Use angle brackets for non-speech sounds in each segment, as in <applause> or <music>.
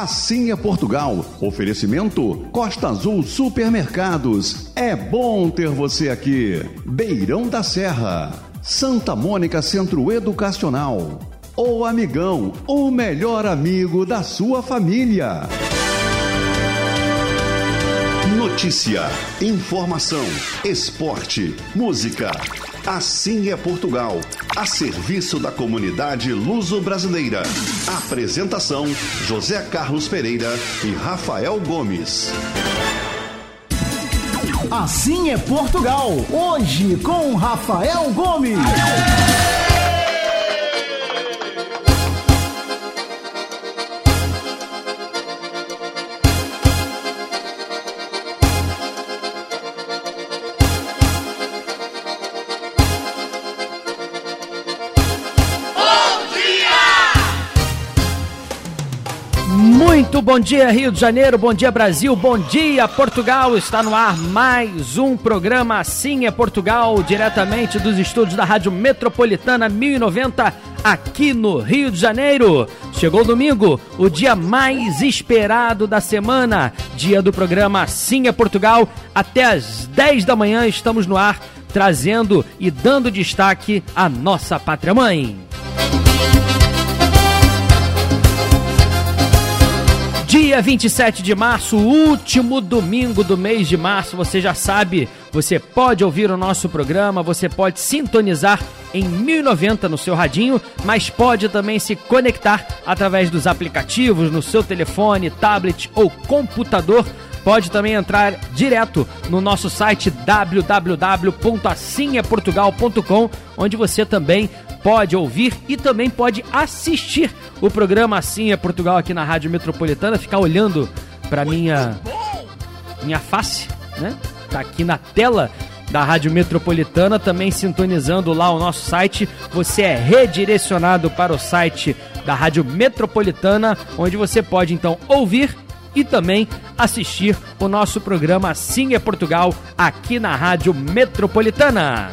Assim é Portugal. Oferecimento Costa Azul Supermercados. É bom ter você aqui. Beirão da Serra. Santa Mônica Centro Educacional. O Amigão, o melhor amigo da sua família. Notícia, informação, esporte, música. Assim é Portugal, a serviço da comunidade luso-brasileira. Apresentação: José Carlos Pereira e Rafael Gomes. Assim é Portugal, hoje com Rafael Gomes. Bom dia, Rio de Janeiro, bom dia, Brasil, bom dia, Portugal. Está no ar mais um programa Assim é Portugal, diretamente dos estúdios da Rádio Metropolitana 1090, aqui no Rio de Janeiro. Chegou domingo, o dia mais esperado da semana, dia do programa Assim é Portugal. Até às 10 da manhã estamos no ar, trazendo e dando destaque à nossa pátria mãe. Dia 27 de março, último domingo do mês de março, você já sabe, você pode ouvir o nosso programa, você pode sintonizar em 1090 no seu radinho, mas pode também se conectar através dos aplicativos no seu telefone, tablet ou computador. Pode também entrar direto no nosso site www.assimeportugal.com, onde você também pode ouvir e também pode assistir o programa Assim é Portugal aqui na Rádio Metropolitana, ficar olhando para minha minha face, né? Tá aqui na tela da Rádio Metropolitana, também sintonizando lá o nosso site. Você é redirecionado para o site da Rádio Metropolitana, onde você pode então ouvir e também assistir o nosso programa Assim é Portugal aqui na Rádio Metropolitana.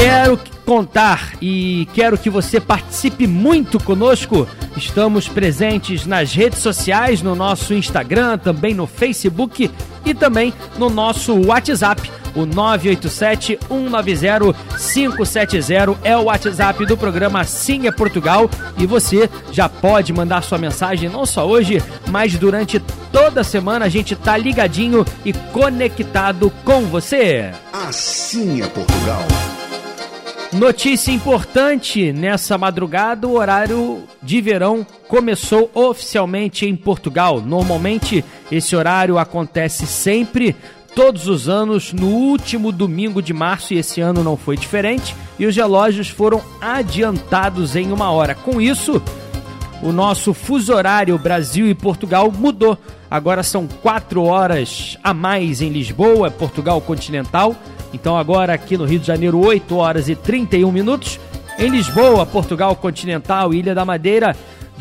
Quero contar e quero que você participe muito conosco. Estamos presentes nas redes sociais, no nosso Instagram, também no Facebook e também no nosso WhatsApp. O 987-190-570 é o WhatsApp do programa Sim é Portugal e você já pode mandar sua mensagem não só hoje, mas durante toda a semana a gente tá ligadinho e conectado com você. Assim é Portugal. Notícia importante nessa madrugada: o horário de verão começou oficialmente em Portugal. Normalmente, esse horário acontece sempre, todos os anos, no último domingo de março, e esse ano não foi diferente. E os relógios foram adiantados em uma hora. Com isso, o nosso fuso horário Brasil e Portugal mudou. Agora são quatro horas a mais em Lisboa, Portugal continental então agora aqui no Rio de Janeiro, 8 horas e 31 minutos. Em Lisboa, Portugal continental, Ilha da Madeira,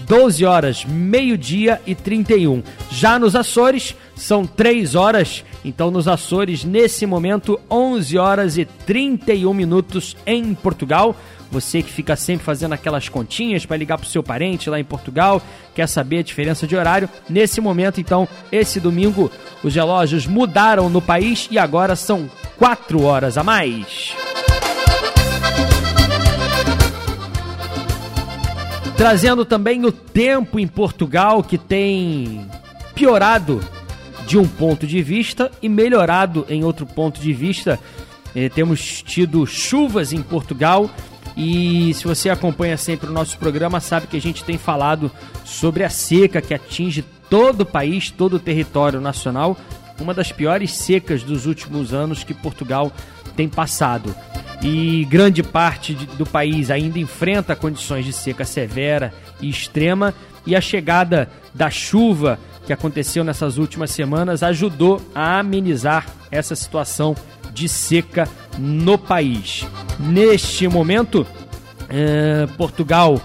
12 horas, meio-dia e 31. Já nos Açores, são 3 horas. Então, nos Açores, nesse momento, 11 horas e 31 minutos em Portugal. Você que fica sempre fazendo aquelas continhas para ligar para seu parente lá em Portugal, quer saber a diferença de horário. Nesse momento, então, esse domingo, os relógios mudaram no país e agora são 4 horas a mais. Trazendo também o tempo em Portugal que tem piorado de um ponto de vista e melhorado em outro ponto de vista. Eh, temos tido chuvas em Portugal e se você acompanha sempre o nosso programa, sabe que a gente tem falado sobre a seca que atinge todo o país, todo o território nacional, uma das piores secas dos últimos anos que Portugal tem passado. E grande parte do país ainda enfrenta condições de seca severa e extrema, e a chegada da chuva que aconteceu nessas últimas semanas ajudou a amenizar essa situação de seca no país. Neste momento, eh, Portugal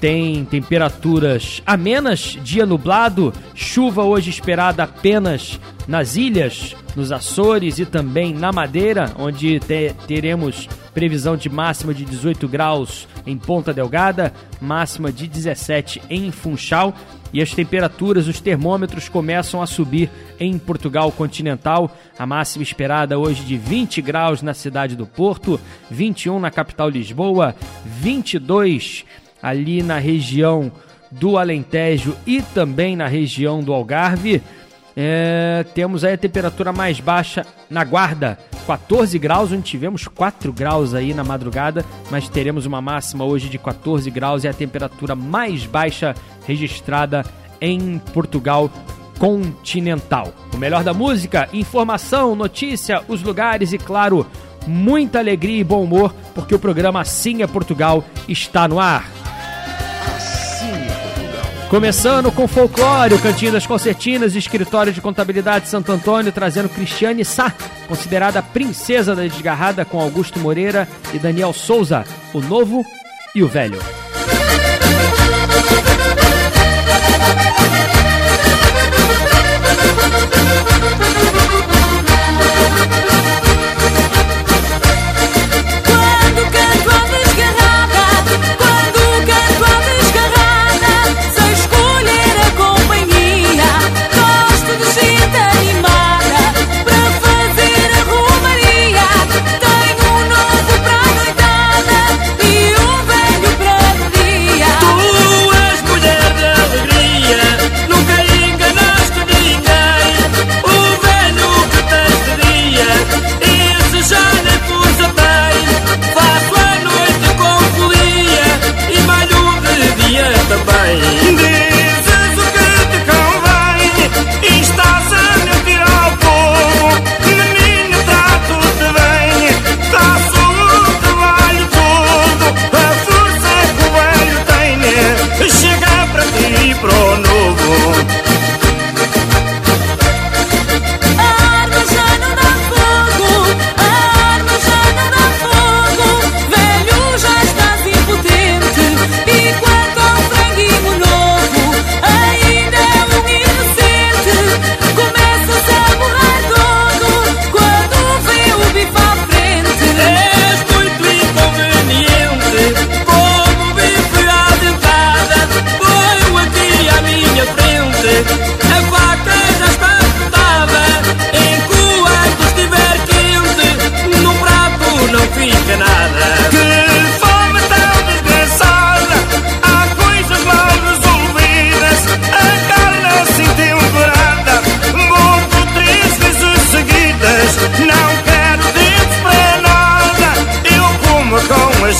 tem temperaturas amenas, dia nublado, chuva hoje esperada apenas nas ilhas, nos Açores e também na Madeira, onde te, teremos Previsão de máxima de 18 graus em Ponta Delgada, máxima de 17 em Funchal. E as temperaturas, os termômetros começam a subir em Portugal continental. A máxima esperada hoje de 20 graus na cidade do Porto, 21 na capital Lisboa, 22 ali na região do Alentejo e também na região do Algarve. É, temos aí a temperatura mais baixa na Guarda, 14 graus, onde tivemos 4 graus aí na madrugada, mas teremos uma máxima hoje de 14 graus e a temperatura mais baixa registrada em Portugal continental. O melhor da música, informação, notícia, os lugares e, claro, muita alegria e bom humor, porque o programa Assim é Portugal está no ar. Começando com folclore, o Cantinho das Concertinas, Escritório de Contabilidade de Santo Antônio, trazendo Cristiane Sá, considerada princesa da desgarrada com Augusto Moreira e Daniel Souza, o novo e o velho.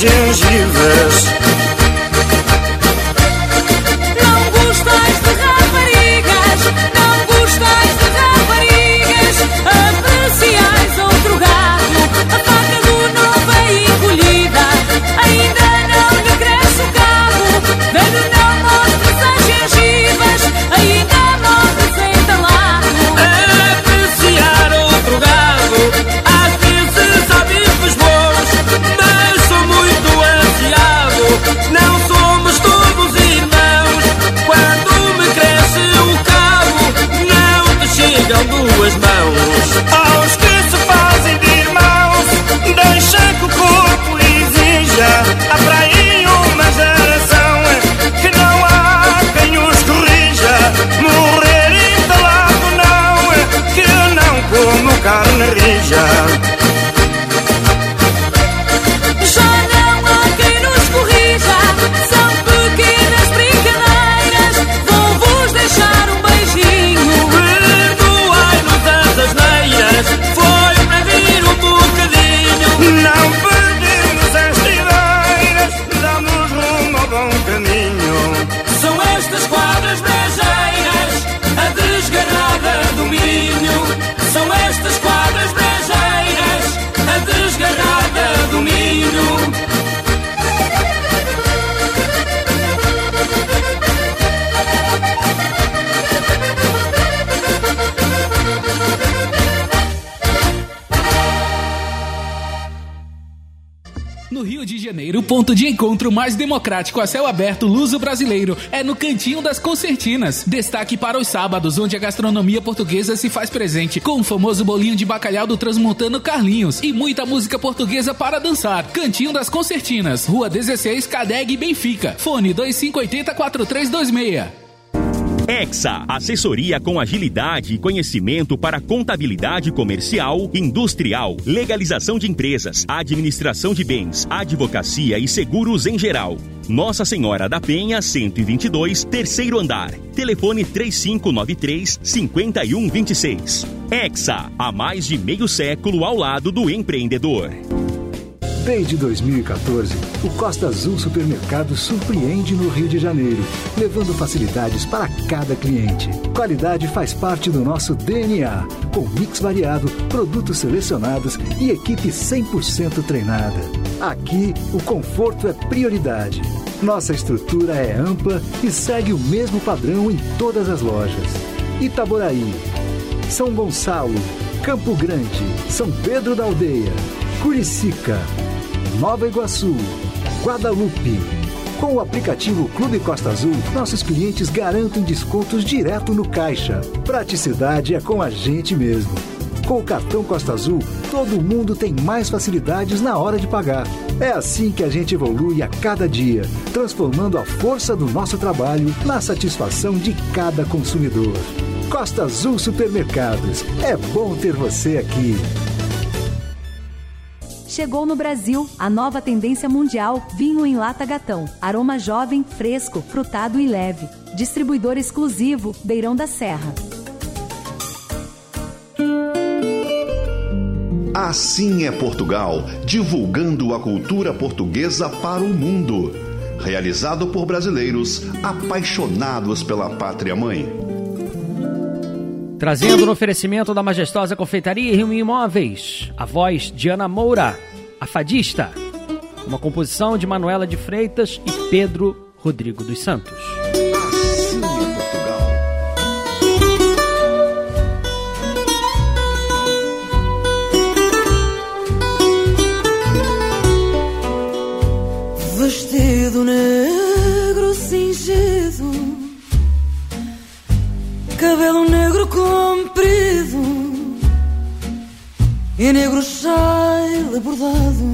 is universe mais democrático a céu aberto luso brasileiro é no Cantinho das Concertinas. Destaque para os sábados, onde a gastronomia portuguesa se faz presente, com o famoso bolinho de bacalhau do transmontano Carlinhos e muita música portuguesa para dançar. Cantinho das Concertinas, Rua 16, Cadeg, Benfica. Fone 2580 4326. Exa, assessoria com agilidade e conhecimento para contabilidade comercial, industrial, legalização de empresas, administração de bens, advocacia e seguros em geral. Nossa Senhora da Penha, 122, terceiro andar. Telefone 3593 5126. Exa, há mais de meio século ao lado do empreendedor. Desde 2014, o Costa Azul Supermercado surpreende no Rio de Janeiro, levando facilidades para cada cliente. Qualidade faz parte do nosso DNA, com mix variado, produtos selecionados e equipe 100% treinada. Aqui, o conforto é prioridade. Nossa estrutura é ampla e segue o mesmo padrão em todas as lojas. Itaboraí, São Gonçalo, Campo Grande, São Pedro da Aldeia, Curicica, Nova Iguaçu, Guadalupe. Com o aplicativo Clube Costa Azul, nossos clientes garantem descontos direto no caixa. Praticidade é com a gente mesmo. Com o cartão Costa Azul, todo mundo tem mais facilidades na hora de pagar. É assim que a gente evolui a cada dia, transformando a força do nosso trabalho na satisfação de cada consumidor. Costa Azul Supermercados. É bom ter você aqui. Chegou no Brasil a nova tendência mundial vinho em lata gatão. Aroma jovem, fresco, frutado e leve. Distribuidor exclusivo Beirão da Serra. Assim é Portugal, divulgando a cultura portuguesa para o mundo. Realizado por brasileiros apaixonados pela pátria mãe. Trazendo no oferecimento da majestosa confeitaria Rio Imóveis, a voz de Ana Moura, a fadista. Uma composição de Manuela de Freitas e Pedro Rodrigo dos Santos. E negro chale bordado.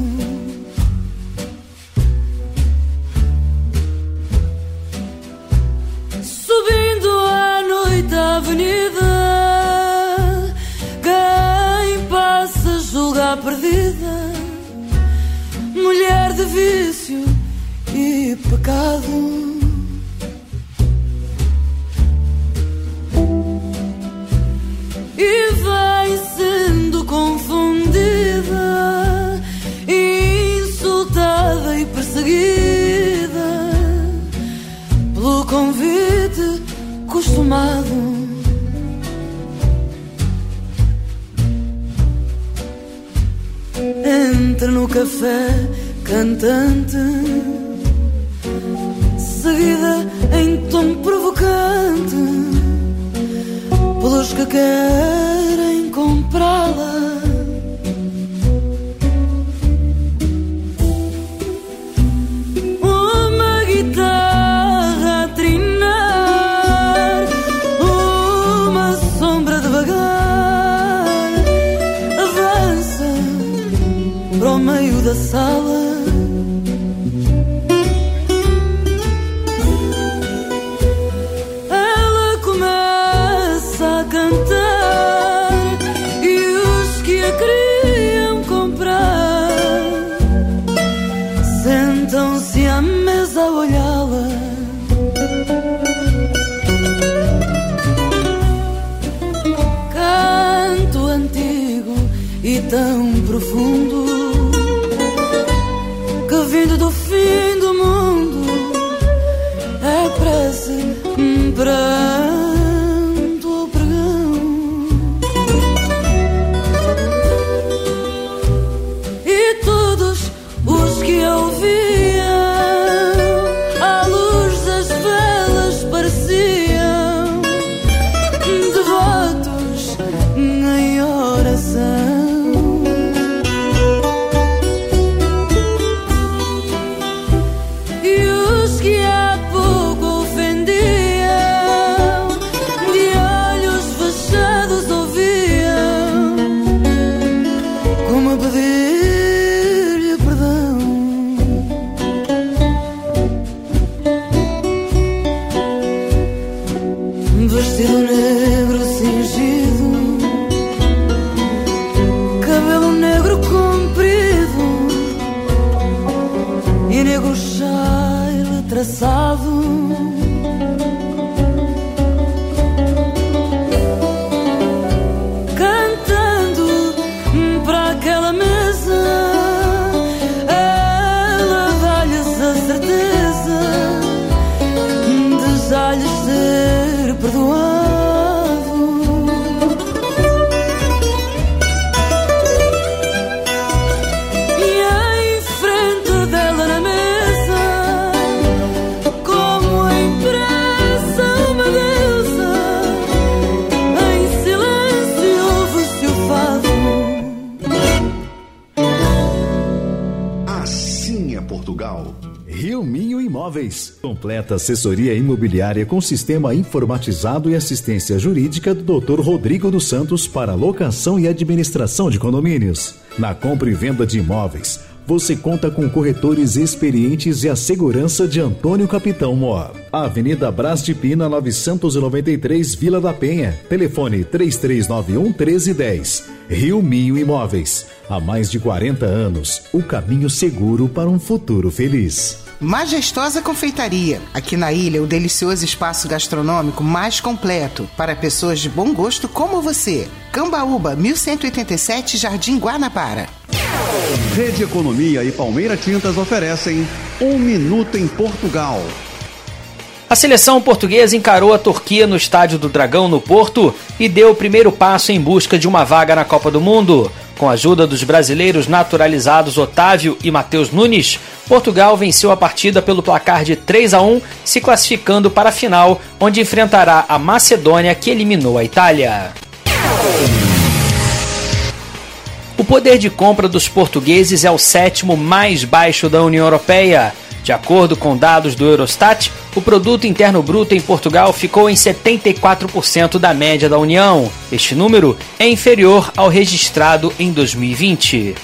Subindo à noite a avenida, quem passa julga a perdida, mulher de vício e pecado. Costumado. Entra no café cantante, seguida em tom provocante pelos que querem comprá-la. sala. Ela começa a cantar e os que a queriam comprar sentam-se à mesa a olhá-la. Canto antigo e tão profundo vindo do fim do mundo. É prece pra Assessoria imobiliária com sistema informatizado e assistência jurídica do Dr. Rodrigo dos Santos para locação e administração de condomínios. Na compra e venda de imóveis, você conta com corretores experientes e a segurança de Antônio Capitão Mor. Avenida Brás de Pina, 993, Vila da Penha. Telefone 3391 1310. Rio Minho Imóveis. Há mais de 40 anos, o caminho seguro para um futuro feliz. Majestosa Confeitaria. Aqui na ilha, o delicioso espaço gastronômico mais completo para pessoas de bom gosto como você. Cambaúba, 1187, Jardim Guanabara. Rede Economia e Palmeira Tintas oferecem Um Minuto em Portugal. A seleção portuguesa encarou a Turquia no Estádio do Dragão, no Porto, e deu o primeiro passo em busca de uma vaga na Copa do Mundo. Com a ajuda dos brasileiros naturalizados Otávio e Matheus Nunes, Portugal venceu a partida pelo placar de 3 a 1, se classificando para a final, onde enfrentará a Macedônia, que eliminou a Itália. O poder de compra dos portugueses é o sétimo mais baixo da União Europeia. De acordo com dados do Eurostat, o produto interno bruto em Portugal ficou em 74% da média da União. Este número é inferior ao registrado em 2020.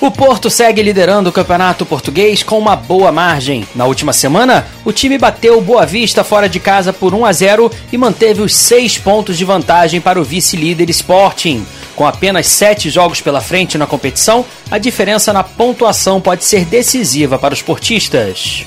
O Porto segue liderando o campeonato português com uma boa margem. Na última semana, o time bateu o Boa Vista fora de casa por 1 a 0 e manteve os seis pontos de vantagem para o vice-líder Sporting. Com apenas sete jogos pela frente na competição, a diferença na pontuação pode ser decisiva para os portistas.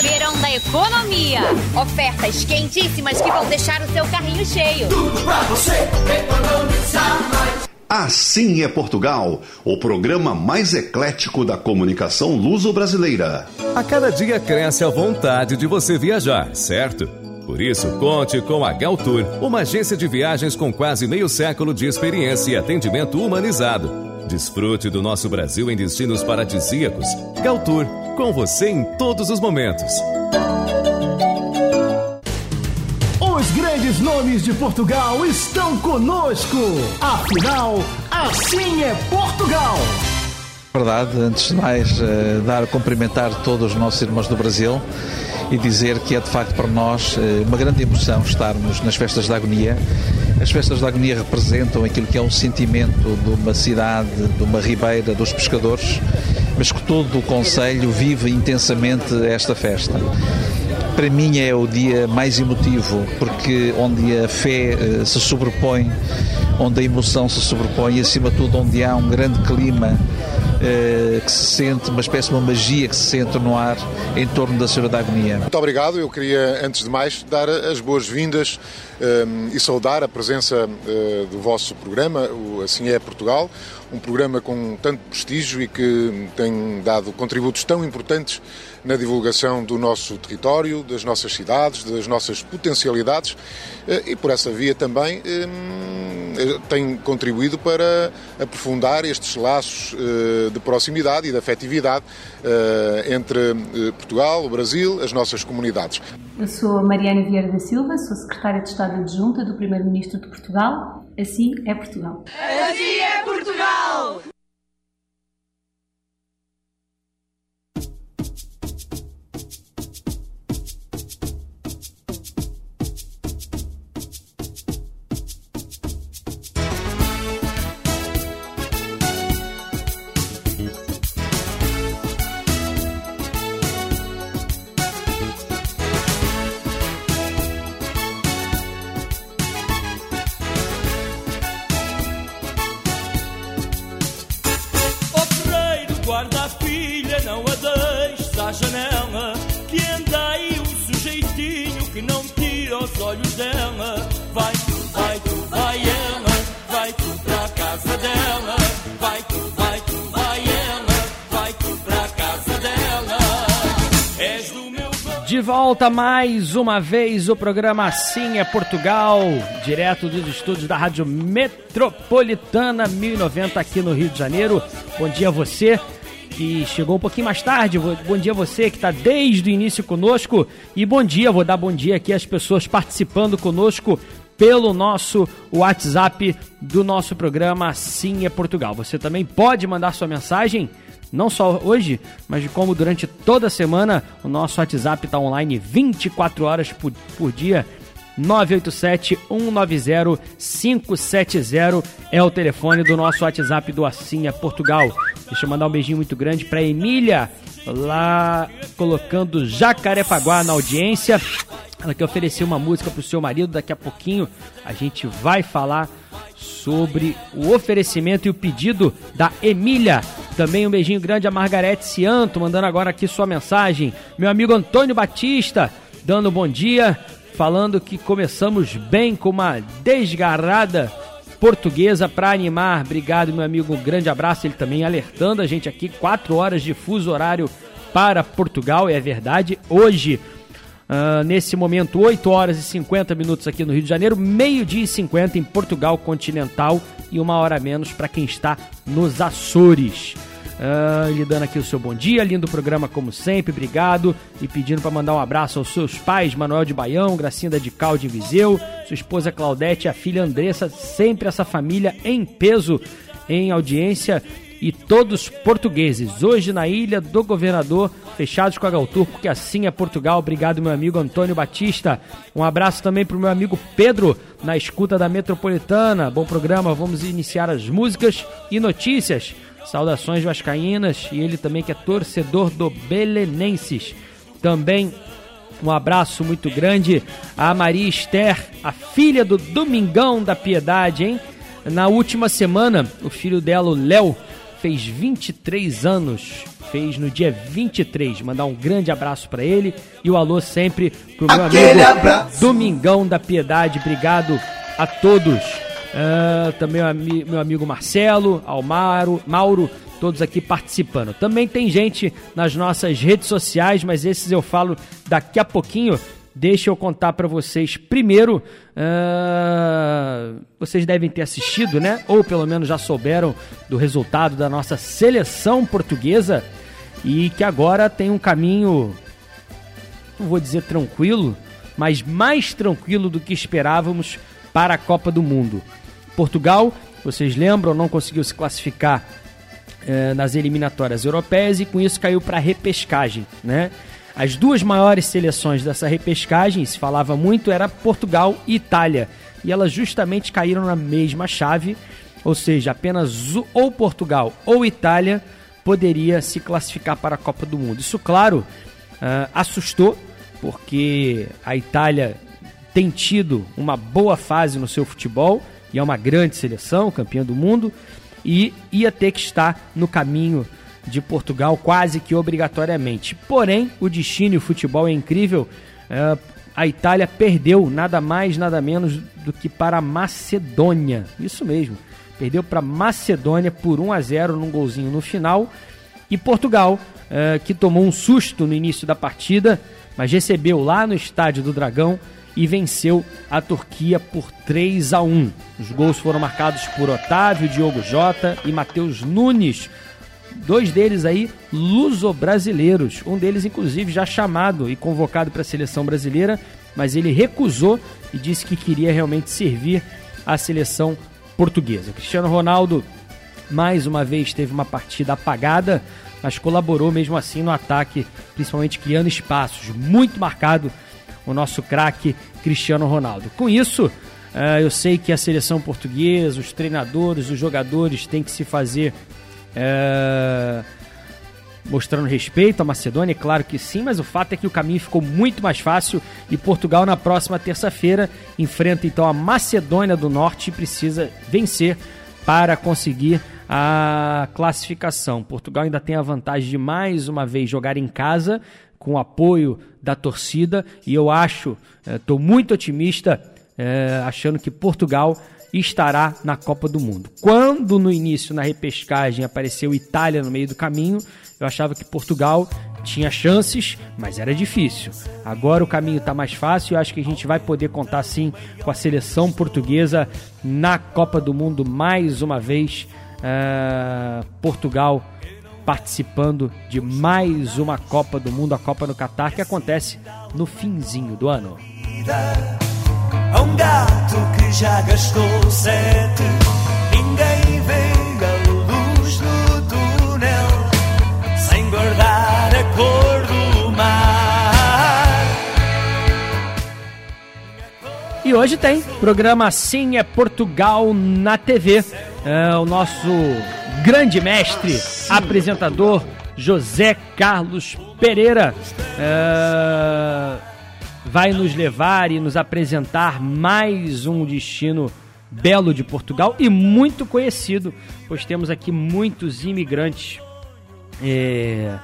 Verão da economia. Ofertas quentíssimas que vão deixar o seu carrinho cheio. Tudo pra você economizar mais. Assim é Portugal, o programa mais eclético da comunicação luso-brasileira. A cada dia cresce a vontade de você viajar, certo? Por isso, conte com a Galtour, uma agência de viagens com quase meio século de experiência e atendimento humanizado. Desfrute do nosso Brasil em destinos paradisíacos. Galtour, com você em todos os momentos. Os grandes nomes de Portugal estão conosco. Afinal, assim é Portugal. Verdade, antes de mais, uh, dar cumprimentar todos os nossos irmãos do Brasil e dizer que é de facto para nós uh, uma grande emoção estarmos nas festas da agonia. As festas da agonia representam aquilo que é um sentimento de uma cidade, de uma ribeira, dos pescadores, mas que todo o Conselho vive intensamente esta festa para mim é o dia mais emotivo, porque onde a fé uh, se sobrepõe, onde a emoção se sobrepõe e, acima de tudo, onde há um grande clima uh, que se sente, uma espécie de uma magia que se sente no ar em torno da Senhora da Agonia. Muito obrigado. Eu queria, antes de mais, dar as boas-vindas eh, e saudar a presença uh, do vosso programa, o Assim é Portugal, um programa com tanto prestígio e que tem dado contributos tão importantes na divulgação do nosso território, das nossas cidades, das nossas potencialidades eh, e por essa via também hum, eh, tem contribuído para aprofundar estes laços eh, de proximidade e de afetividade entre Portugal, o Brasil, as nossas comunidades. Eu sou Mariana Vieira da Silva, sou secretária de Estado adjunta do Primeiro-Ministro de Portugal. Assim é Portugal. Assim é Portugal! Volta mais uma vez o programa Assim é Portugal, direto dos estúdios da Rádio Metropolitana 1090 aqui no Rio de Janeiro. Bom dia a você que chegou um pouquinho mais tarde. Bom dia a você que está desde o início conosco. E bom dia, vou dar bom dia aqui às pessoas participando conosco pelo nosso WhatsApp do nosso programa Assim é Portugal. Você também pode mandar sua mensagem, não só hoje, mas como durante toda a semana. O nosso WhatsApp está online 24 horas por, por dia. 987 190 570 é o telefone do nosso WhatsApp do é Portugal. Deixa eu mandar um beijinho muito grande para Emília, lá colocando Jacarepaguá na audiência. Ela que ofereceu uma música pro seu marido. Daqui a pouquinho a gente vai falar sobre o oferecimento e o pedido da Emília. Também um beijinho grande a Margarete Cianto, mandando agora aqui sua mensagem. Meu amigo Antônio Batista, dando bom dia, falando que começamos bem com uma desgarrada portuguesa para animar. Obrigado, meu amigo. Um grande abraço. Ele também alertando a gente aqui. Quatro horas de fuso horário para Portugal. É verdade. Hoje, uh, nesse momento, 8 horas e 50 minutos aqui no Rio de Janeiro. Meio-dia e 50 em Portugal continental. E uma hora menos para quem está nos Açores. Uh, lhe dando aqui o seu bom dia, lindo programa como sempre, obrigado. E pedindo para mandar um abraço aos seus pais, Manuel de Baião, Gracinda de Cal de Viseu, sua esposa Claudete a filha Andressa, sempre essa família em peso, em audiência e todos portugueses. Hoje na ilha do governador, fechados com a Galtur, porque assim é Portugal. Obrigado, meu amigo Antônio Batista. Um abraço também para o meu amigo Pedro, na escuta da Metropolitana. Bom programa, vamos iniciar as músicas e notícias. Saudações vascaínas e ele também que é torcedor do Belenenses. Também um abraço muito grande a Maria Esther, a filha do Domingão da Piedade, hein? Na última semana, o filho dela, o Léo, fez 23 anos. Fez no dia 23. Mandar um grande abraço para ele e o alô sempre pro meu Aquele amigo abraço. Domingão da Piedade. Obrigado a todos. Uh, também meu amigo Marcelo, Almaro, Mauro, todos aqui participando. Também tem gente nas nossas redes sociais, mas esses eu falo daqui a pouquinho. Deixa eu contar para vocês primeiro. Uh, vocês devem ter assistido, né? Ou pelo menos já souberam do resultado da nossa seleção portuguesa e que agora tem um caminho, não vou dizer tranquilo, mas mais tranquilo do que esperávamos para a Copa do Mundo. Portugal, vocês lembram, não conseguiu se classificar eh, nas eliminatórias europeias e com isso caiu para repescagem, né? As duas maiores seleções dessa repescagem, se falava muito, era Portugal e Itália. E elas justamente caíram na mesma chave, ou seja, apenas ou Portugal ou Itália poderia se classificar para a Copa do Mundo. Isso, claro, uh, assustou, porque a Itália tem tido uma boa fase no seu futebol, e é uma grande seleção, campeã do mundo, e ia ter que estar no caminho de Portugal quase que obrigatoriamente. Porém, o destino e o futebol é incrível. É, a Itália perdeu nada mais, nada menos do que para a Macedônia. Isso mesmo. Perdeu para Macedônia por 1 a 0 num golzinho no final. E Portugal, é, que tomou um susto no início da partida, mas recebeu lá no Estádio do Dragão e venceu a Turquia por 3 a 1. Os gols foram marcados por Otávio, Diogo Jota e Matheus Nunes. Dois deles aí luso-brasileiros, um deles inclusive já chamado e convocado para a seleção brasileira, mas ele recusou e disse que queria realmente servir a seleção portuguesa. Cristiano Ronaldo mais uma vez teve uma partida apagada, mas colaborou mesmo assim no ataque, principalmente criando espaços, muito marcado o nosso craque Cristiano Ronaldo. Com isso, uh, eu sei que a seleção portuguesa, os treinadores, os jogadores têm que se fazer uh, mostrando respeito à Macedônia, claro que sim, mas o fato é que o caminho ficou muito mais fácil e Portugal na próxima terça-feira enfrenta então a Macedônia do Norte e precisa vencer para conseguir a classificação. Portugal ainda tem a vantagem de mais uma vez jogar em casa com o apoio da torcida e eu acho, estou é, muito otimista, é, achando que Portugal estará na Copa do Mundo. Quando no início, na repescagem, apareceu Itália no meio do caminho, eu achava que Portugal tinha chances, mas era difícil. Agora o caminho está mais fácil e acho que a gente vai poder contar sim com a seleção portuguesa na Copa do Mundo mais uma vez. Uh, Portugal participando de mais uma Copa do Mundo, a Copa no Catar, que acontece no finzinho do ano. Um gato que já gastou sete, ninguém vê a luz no túnel, sem guardar a cor do mar. E hoje tem programa Assim é Portugal na TV. É, o nosso grande mestre, apresentador José Carlos Pereira. É, vai nos levar e nos apresentar mais um destino belo de Portugal e muito conhecido, pois temos aqui muitos imigrantes é,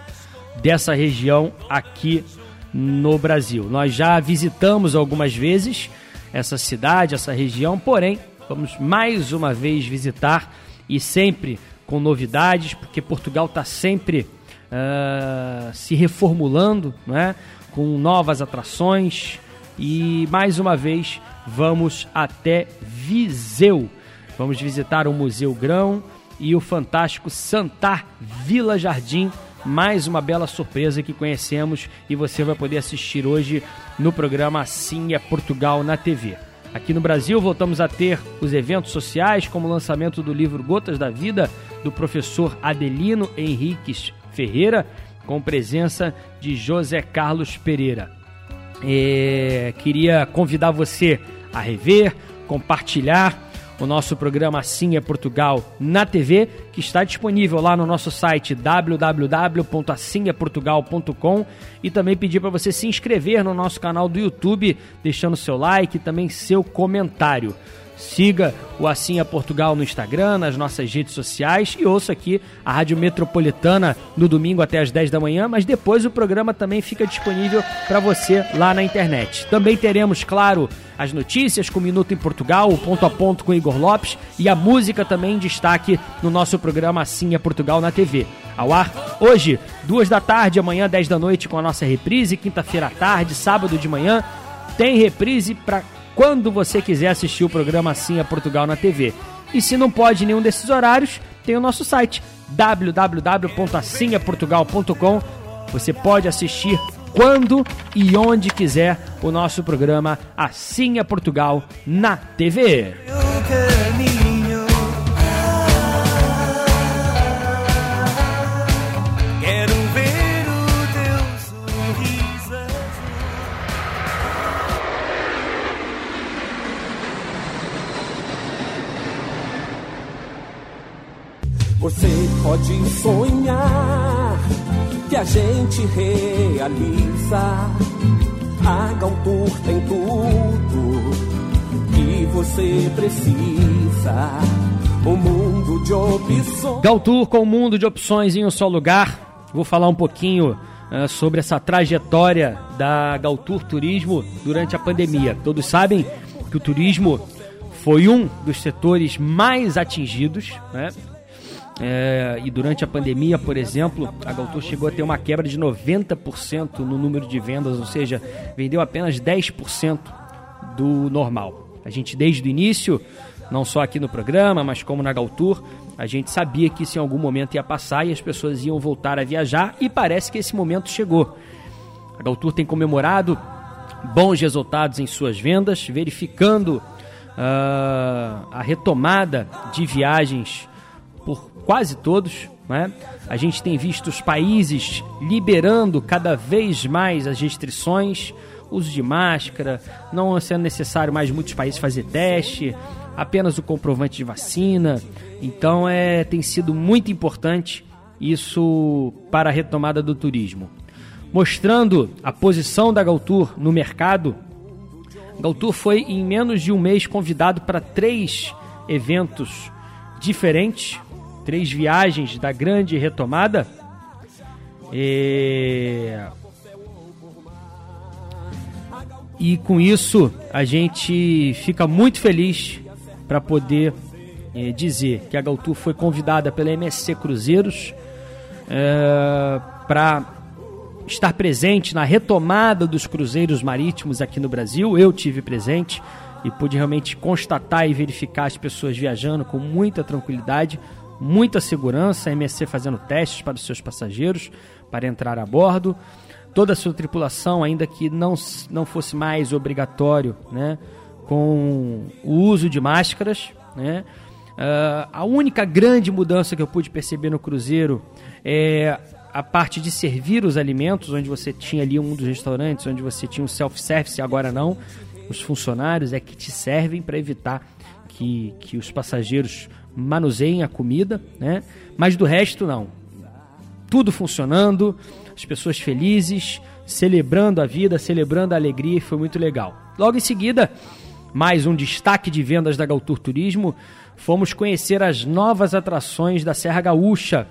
dessa região aqui no Brasil. Nós já visitamos algumas vezes essa cidade, essa região, porém, vamos mais uma vez visitar e sempre com novidades, porque Portugal está sempre uh, se reformulando, não é? Com novas atrações e mais uma vez vamos até Viseu. Vamos visitar o Museu Grão e o fantástico Santar Vila Jardim. Mais uma bela surpresa que conhecemos e você vai poder assistir hoje no programa Assim é Portugal na TV. Aqui no Brasil, voltamos a ter os eventos sociais, como o lançamento do livro Gotas da Vida, do professor Adelino Henriques Ferreira, com presença de José Carlos Pereira. É, queria convidar você a rever, compartilhar o nosso programa Assim é Portugal na TV, que está disponível lá no nosso site www.assimeportugal.com e também pedir para você se inscrever no nosso canal do YouTube, deixando seu like e também seu comentário. Siga o Assim é Portugal no Instagram, nas nossas redes sociais e ouça aqui a Rádio Metropolitana no domingo até as 10 da manhã, mas depois o programa também fica disponível para você lá na internet. Também teremos, claro, as notícias com Minuto em Portugal, o ponto a ponto com Igor Lopes e a música também em destaque no nosso programa Assim é Portugal na TV. Ao ar hoje, duas da tarde, amanhã 10 da noite com a nossa reprise, quinta-feira à tarde, sábado de manhã tem reprise para quando você quiser assistir o programa Assim é Portugal na TV. E se não pode nenhum desses horários, tem o nosso site www.assimeportugal.com. Você pode assistir quando e onde quiser o nosso programa Assim é Portugal na TV. Pode sonhar que a gente realiza. A Galtour tem tudo que você precisa. Um mundo de opções. Galtour com um mundo de opções em um só lugar. Vou falar um pouquinho uh, sobre essa trajetória da Galtour Turismo durante a pandemia. Todos sabem que o turismo foi um dos setores mais atingidos, né? É, e durante a pandemia, por exemplo, a Galtour chegou a ter uma quebra de 90% no número de vendas, ou seja, vendeu apenas 10% do normal. A gente, desde o início, não só aqui no programa, mas como na Galtour, a gente sabia que isso em algum momento ia passar e as pessoas iam voltar a viajar, e parece que esse momento chegou. A Galtour tem comemorado bons resultados em suas vendas, verificando uh, a retomada de viagens por quase todos. Né? A gente tem visto os países liberando cada vez mais as restrições, uso de máscara, não sendo necessário mais muitos países fazer teste, apenas o comprovante de vacina. Então é, tem sido muito importante isso para a retomada do turismo. Mostrando a posição da Galtour no mercado, Galtour foi em menos de um mês convidado para três eventos diferentes três viagens da grande retomada. E, e com isso a gente fica muito feliz para poder é, dizer que a Galtur foi convidada pela MSC Cruzeiros é, para estar presente na retomada dos cruzeiros marítimos aqui no Brasil. Eu tive presente e pude realmente constatar e verificar as pessoas viajando com muita tranquilidade, muita segurança, a MSC fazendo testes para os seus passageiros para entrar a bordo, toda a sua tripulação, ainda que não, não fosse mais obrigatório, né, com o uso de máscaras, né. Uh, a única grande mudança que eu pude perceber no cruzeiro é a parte de servir os alimentos, onde você tinha ali um dos restaurantes, onde você tinha um self-service, agora não. Os funcionários é que te servem para evitar que, que os passageiros manuseiem a comida, né? Mas do resto, não. Tudo funcionando, as pessoas felizes, celebrando a vida, celebrando a alegria, e foi muito legal. Logo em seguida, mais um destaque de vendas da Galtur Turismo, fomos conhecer as novas atrações da Serra Gaúcha.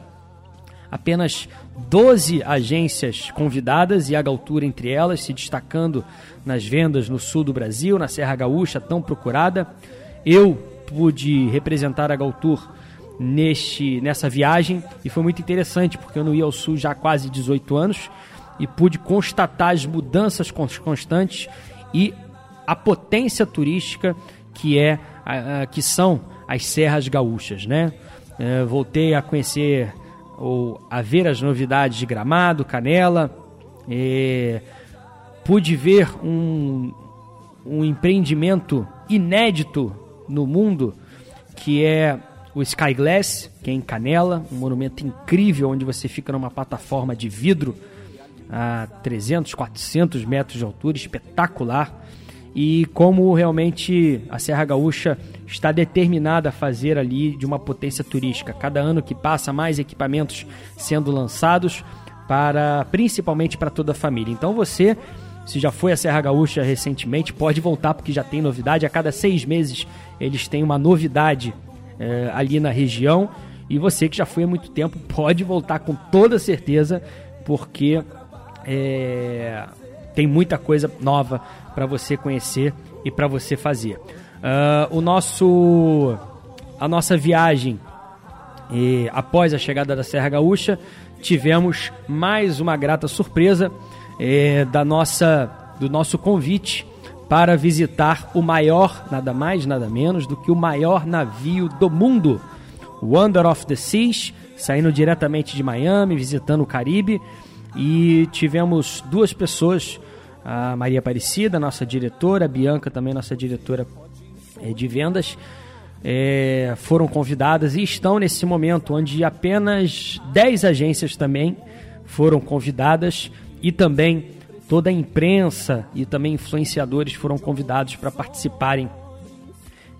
Apenas 12 agências convidadas e a Galtura entre elas, se destacando nas vendas no sul do Brasil, na Serra Gaúcha, tão procurada. Eu pude representar a Galtur neste, nessa viagem e foi muito interessante, porque eu não ia ao sul já há quase 18 anos e pude constatar as mudanças constantes e a potência turística que é que são as serras gaúchas, né? É, voltei a conhecer ou a ver as novidades de Gramado, Canela. Pude ver um, um empreendimento inédito no mundo que é o Sky Glass, que é em Canela, um monumento incrível onde você fica numa plataforma de vidro a 300, 400 metros de altura, espetacular. E como realmente a Serra Gaúcha está determinada a fazer ali de uma potência turística. Cada ano que passa, mais equipamentos sendo lançados para principalmente para toda a família. Então você, se já foi à Serra Gaúcha recentemente, pode voltar porque já tem novidade. A cada seis meses eles têm uma novidade é, ali na região. E você que já foi há muito tempo pode voltar com toda certeza, porque é, tem muita coisa nova para você conhecer e para você fazer. Uh, o nosso, a nossa viagem e, após a chegada da Serra Gaúcha, tivemos mais uma grata surpresa eh, da nossa, do nosso convite para visitar o maior, nada mais, nada menos do que o maior navio do mundo, Wonder of the Seas, saindo diretamente de Miami, visitando o Caribe. E tivemos duas pessoas, a Maria Aparecida, nossa diretora, a Bianca também, nossa diretora é, de vendas é, foram convidadas e estão nesse momento onde apenas 10 agências também foram convidadas e também toda a imprensa e também influenciadores foram convidados para participarem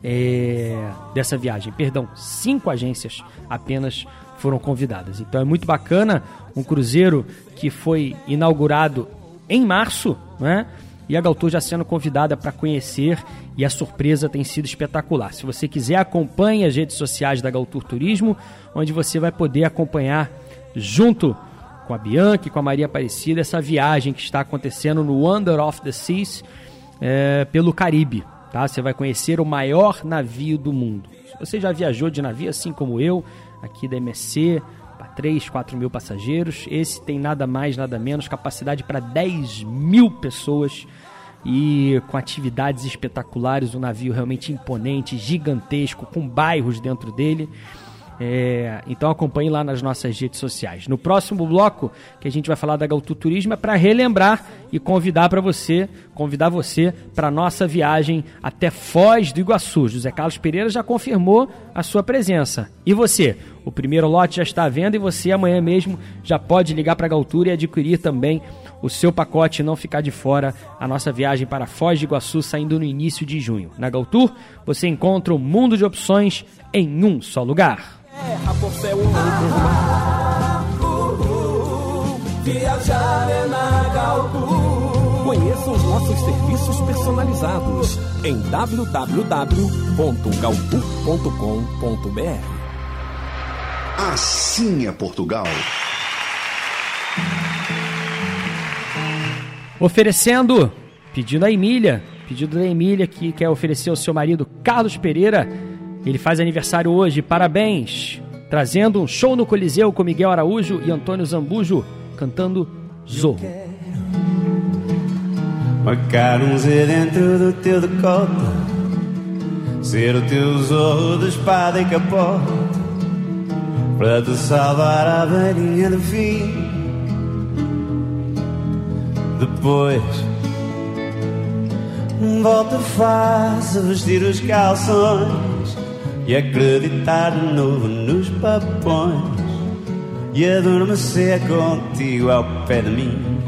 é, dessa viagem. Perdão, cinco agências apenas foram convidadas. Então é muito bacana um cruzeiro que foi inaugurado em março, né? e a Galtour já sendo convidada para conhecer e a surpresa tem sido espetacular. Se você quiser, acompanhe as redes sociais da Galtour Turismo, onde você vai poder acompanhar junto com a Bianca e com a Maria Aparecida essa viagem que está acontecendo no Wonder of the Seas é, pelo Caribe. Tá? Você vai conhecer o maior navio do mundo. Se você já viajou de navio, assim como eu, aqui da MSC, 3, 4 mil passageiros. Esse tem nada mais, nada menos, capacidade para 10 mil pessoas e com atividades espetaculares, um navio realmente imponente, gigantesco, com bairros dentro dele. É, então acompanhe lá nas nossas redes sociais. No próximo bloco, que a gente vai falar da Gautu Turismo, é para relembrar e convidar para você, convidar você para nossa viagem até Foz do Iguaçu. José Carlos Pereira já confirmou a sua presença. E você? O primeiro lote já está à venda e você amanhã mesmo já pode ligar para a Galtura e adquirir também o seu pacote e não ficar de fora a nossa viagem para Foz do Iguaçu saindo no início de junho. Na Galtour você encontra um mundo de opções em um só lugar. Terra por céu ou mar. Viajar é na. Conheça os nossos serviços personalizados em www.galtour.com.br. Assim é Portugal. Oferecendo, pedindo a Emília, pedido da Emília que quer oferecer ao seu marido Carlos Pereira. Ele faz aniversário hoje, parabéns! Trazendo um show no Coliseu com Miguel Araújo e Antônio Zambujo cantando Zorro. Marcar um Z dentro do teu decote Ser o teu zorro de espada e capote Para te salvar a velhinha do fim Depois Volta fácil vestir os calções E acreditar de novo nos papões E adormecer contigo ao pé de mim.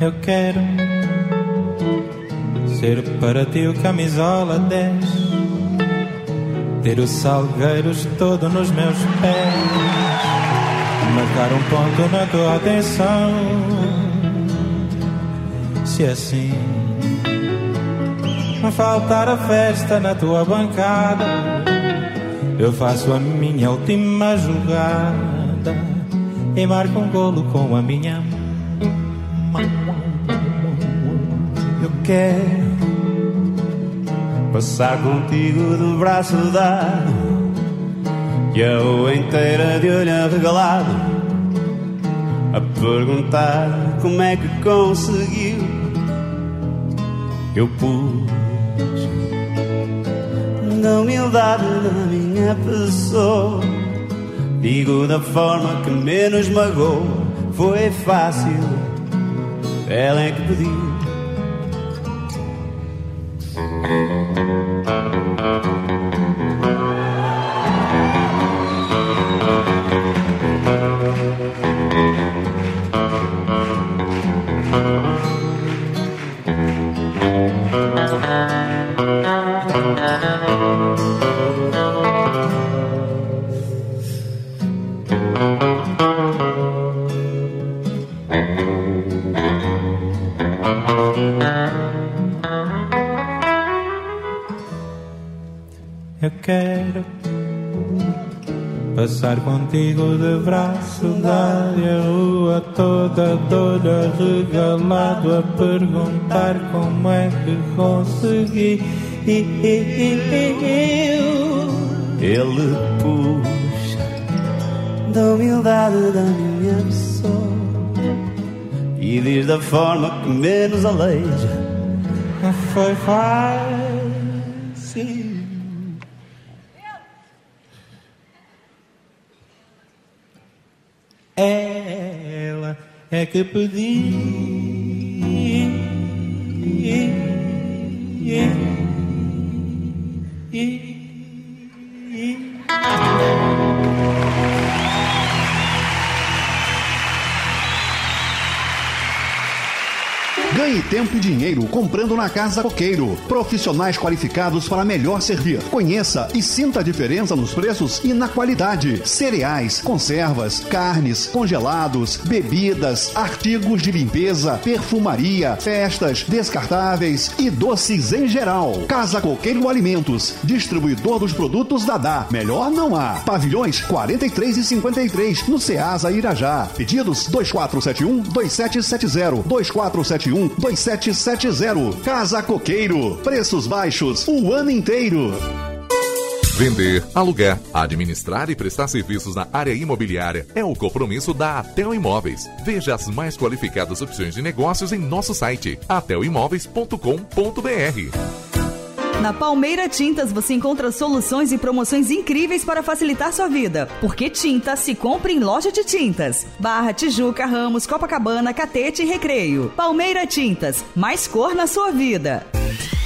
Eu quero ser para ti o camisola 10 Ter os salgueiros todo nos meus pés Marcar um ponto na tua atenção. Se assim Faltar a festa na tua bancada. Eu faço a minha última jogada E marco um golo com a minha Eu quero Passar contigo de braço dado E a rua inteira de olho arregalado A perguntar como é que conseguiu. Eu pus Da humildade da minha pessoa. Digo da forma que menos magoa. Foi fácil. Ela é que pediu contigo de braço dado a rua toda de olho arregalado a perguntar como é que consegui. Ele puxa da humildade da minha pessoa e diz da forma que menos aleija. Foi fácil. Ela é tempo e dinheiro comprando na Casa Coqueiro. Profissionais qualificados para melhor servir. Conheça e sinta a diferença nos preços e na qualidade. Cereais, conservas, carnes, congelados, bebidas, artigos de limpeza, perfumaria, festas, descartáveis e doces em geral. Casa Coqueiro Alimentos, distribuidor dos produtos Dadá. Melhor não há. Pavilhões 43 e 53 no Ceasa Irajá. Pedidos 2471 2770 2471 2770. Casa Coqueiro. Preços baixos o ano inteiro. Vender, alugar, administrar e prestar serviços na área imobiliária é o compromisso da Atel Imóveis. Veja as mais qualificadas opções de negócios em nosso site atelimóveis.com.br. Na Palmeira Tintas você encontra soluções e promoções incríveis para facilitar sua vida. Porque tinta se compra em loja de tintas. Barra, Tijuca, Ramos, Copacabana, Catete e Recreio. Palmeira Tintas, mais cor na sua vida.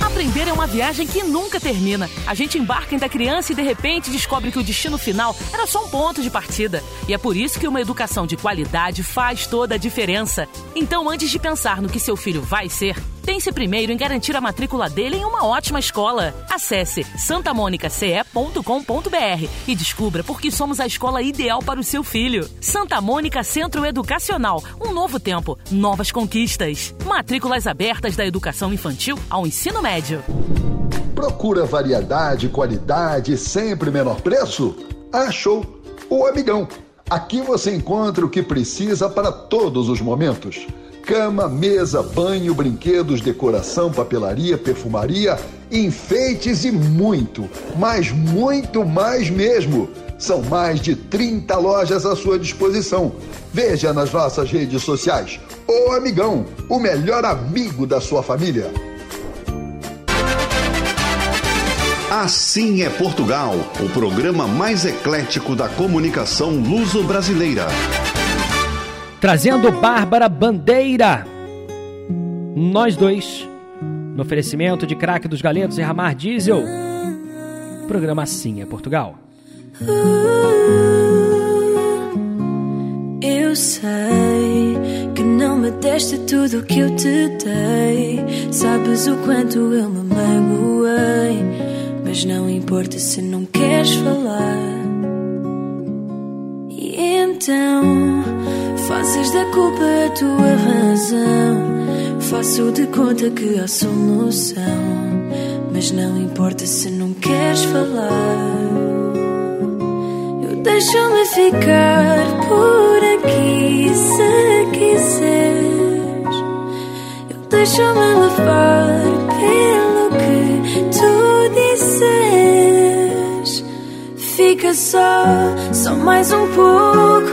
Aprender é uma viagem que nunca termina. A gente embarca ainda criança e de repente descobre que o destino final era só um ponto de partida. E é por isso que uma educação de qualidade faz toda a diferença. Então, antes de pensar no que seu filho vai ser, pense primeiro em garantir a matrícula dele em uma ótima escola. Acesse santamonicace.com.br e descubra por que somos a escola ideal para o seu filho. Santa Mônica Centro Educacional. Um novo tempo, novas conquistas. Matrículas abertas da educação infantil ao ensino médio. Procura variedade, qualidade sempre menor preço? Achou! O Amigão. Aqui você encontra o que precisa para todos os momentos. Cama, mesa, banho, brinquedos, decoração, papelaria, perfumaria, enfeites e muito, mas muito mais mesmo. São mais de 30 lojas à sua disposição. Veja nas nossas redes sociais. O Amigão, o melhor amigo da sua família. Assim é Portugal, o programa mais eclético da comunicação luso-brasileira. Trazendo Bárbara Bandeira. Nós dois. No oferecimento de craque dos galetos e Ramar Diesel. Programa Assim é Portugal. Eu sei que não me deste tudo o que eu te dei. Sabes o quanto eu me magoei. Mas não importa se não queres falar. E então fazes da culpa a tua razão. Faço de conta que há solução. Mas não importa se não queres falar. Eu deixo-me ficar por aqui se quiseres. Eu deixo-me levar pelo que tu disseres. Fica só, só mais um pouco.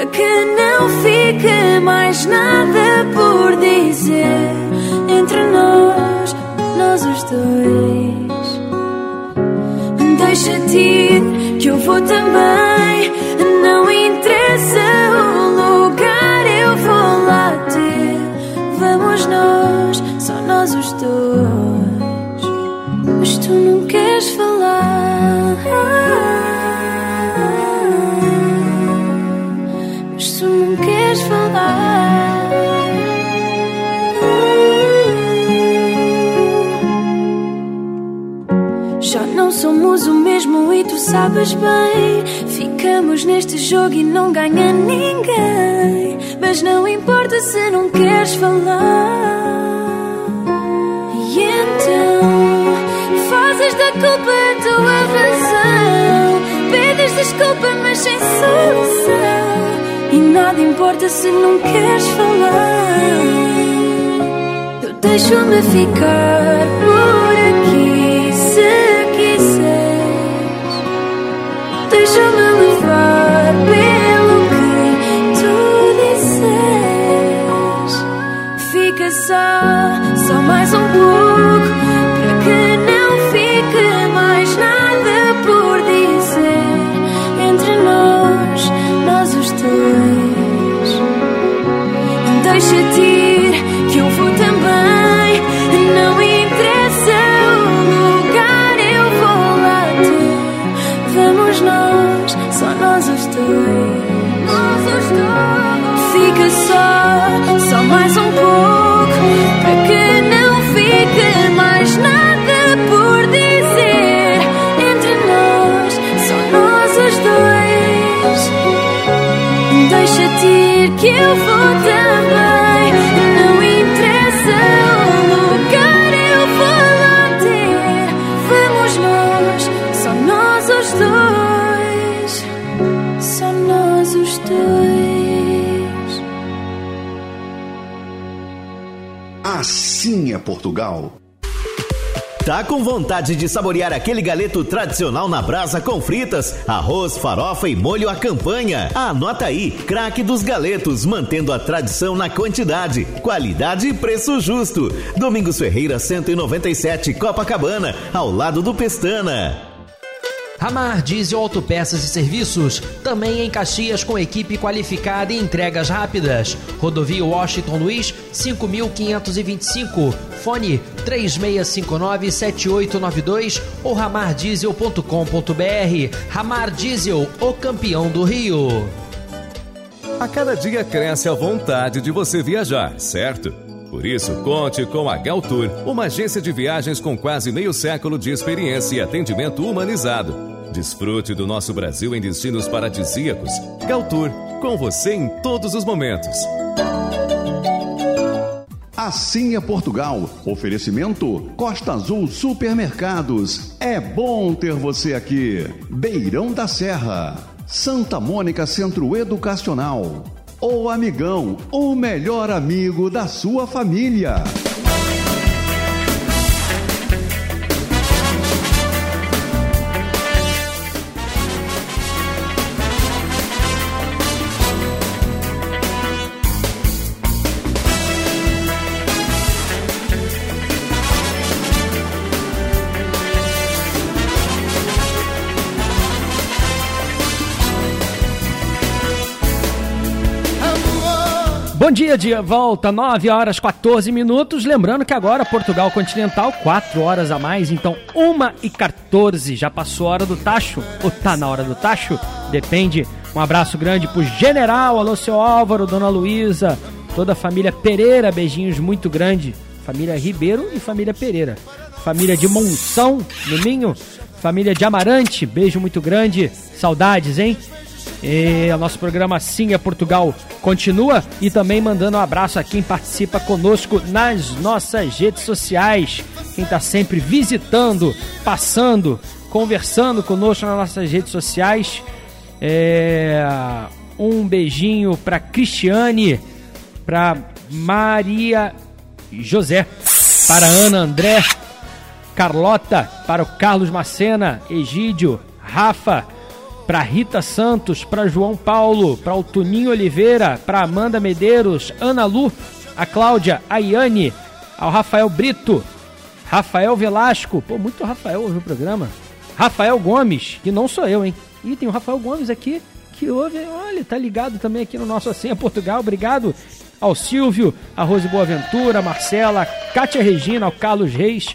Para que não fique mais nada por dizer entre nós, nós os dois. Deixa-te ir, que eu vou também. Não interessa o lugar, eu vou lá ter. Vamos nós, só nós os dois. Mas tu não queres falar. Somos o mesmo e tu sabes bem. Ficamos neste jogo e não ganha ninguém. Mas não importa se não queres falar. E então fazes da culpa a tua razão. Pedes desculpa, mas sem solução. E nada importa se não queres falar. Eu deixo-me ficar Só mais um pouco. Para que não fique mais nada por dizer entre nós, nós os dois. Deixa-te Deixa-te ir que eu vou também. Não interessa o lugar, eu vou lá ter. Vamos nós, só nós os dois. Só nós os dois. Assim é Portugal. Tá com vontade de saborear aquele galeto tradicional na brasa com fritas, arroz, farofa e molho à campanha? Anota aí, craque dos galetos, mantendo a tradição na quantidade, qualidade e preço justo. Domingos Ferreira 197, Copacabana, ao lado do Pestana. Ramar Diesel Autopeças e Serviços, também em Caxias com equipe qualificada e entregas rápidas. Rodovia Washington Luiz, 5525. Fone 3659-7892 ou ramardiesel.com.br. Ramar Diesel, o campeão do Rio. A cada dia cresce a vontade de você viajar, certo? Por isso, conte com a Galtour, uma agência de viagens com quase meio século de experiência e atendimento humanizado. Desfrute do nosso Brasil em destinos paradisíacos. Galtour, com você em todos os momentos. Assim é Portugal. Oferecimento Costa Azul Supermercados. É bom ter você aqui. Beirão da Serra. Santa Mônica Centro Educacional. O Amigão, o melhor amigo da sua família. Bom dia, dia volta, 9 horas 14 minutos. Lembrando que agora Portugal Continental, 4 horas a mais, então 1 e 14. Já passou a hora do tacho? Ou tá na hora do tacho? Depende. Um abraço grande pro General, alô seu Álvaro, Dona Luísa, toda a família Pereira, beijinhos muito grande. Família Ribeiro e família Pereira. Família de Monção, no Minho. Família de Amarante, beijo muito grande. Saudades, hein? E o nosso programa Sim é Portugal continua e também mandando um abraço a quem participa conosco nas nossas redes sociais. Quem está sempre visitando, passando, conversando conosco nas nossas redes sociais. É... Um beijinho para Cristiane, para Maria José, para Ana André, Carlota, para o Carlos Macena, Egídio, Rafa para Rita Santos, para João Paulo, para o Tuninho Oliveira, para Amanda Medeiros, Ana Lu, a Cláudia, a Iane, ao Rafael Brito, Rafael Velasco, pô, muito Rafael no programa, Rafael Gomes, que não sou eu, hein? E tem o Rafael Gomes aqui, que ouve, olha, tá ligado também aqui no nosso Assim Portugal, obrigado ao Silvio, a Rose Boaventura, a Marcela, a Kátia Regina, ao Carlos Reis,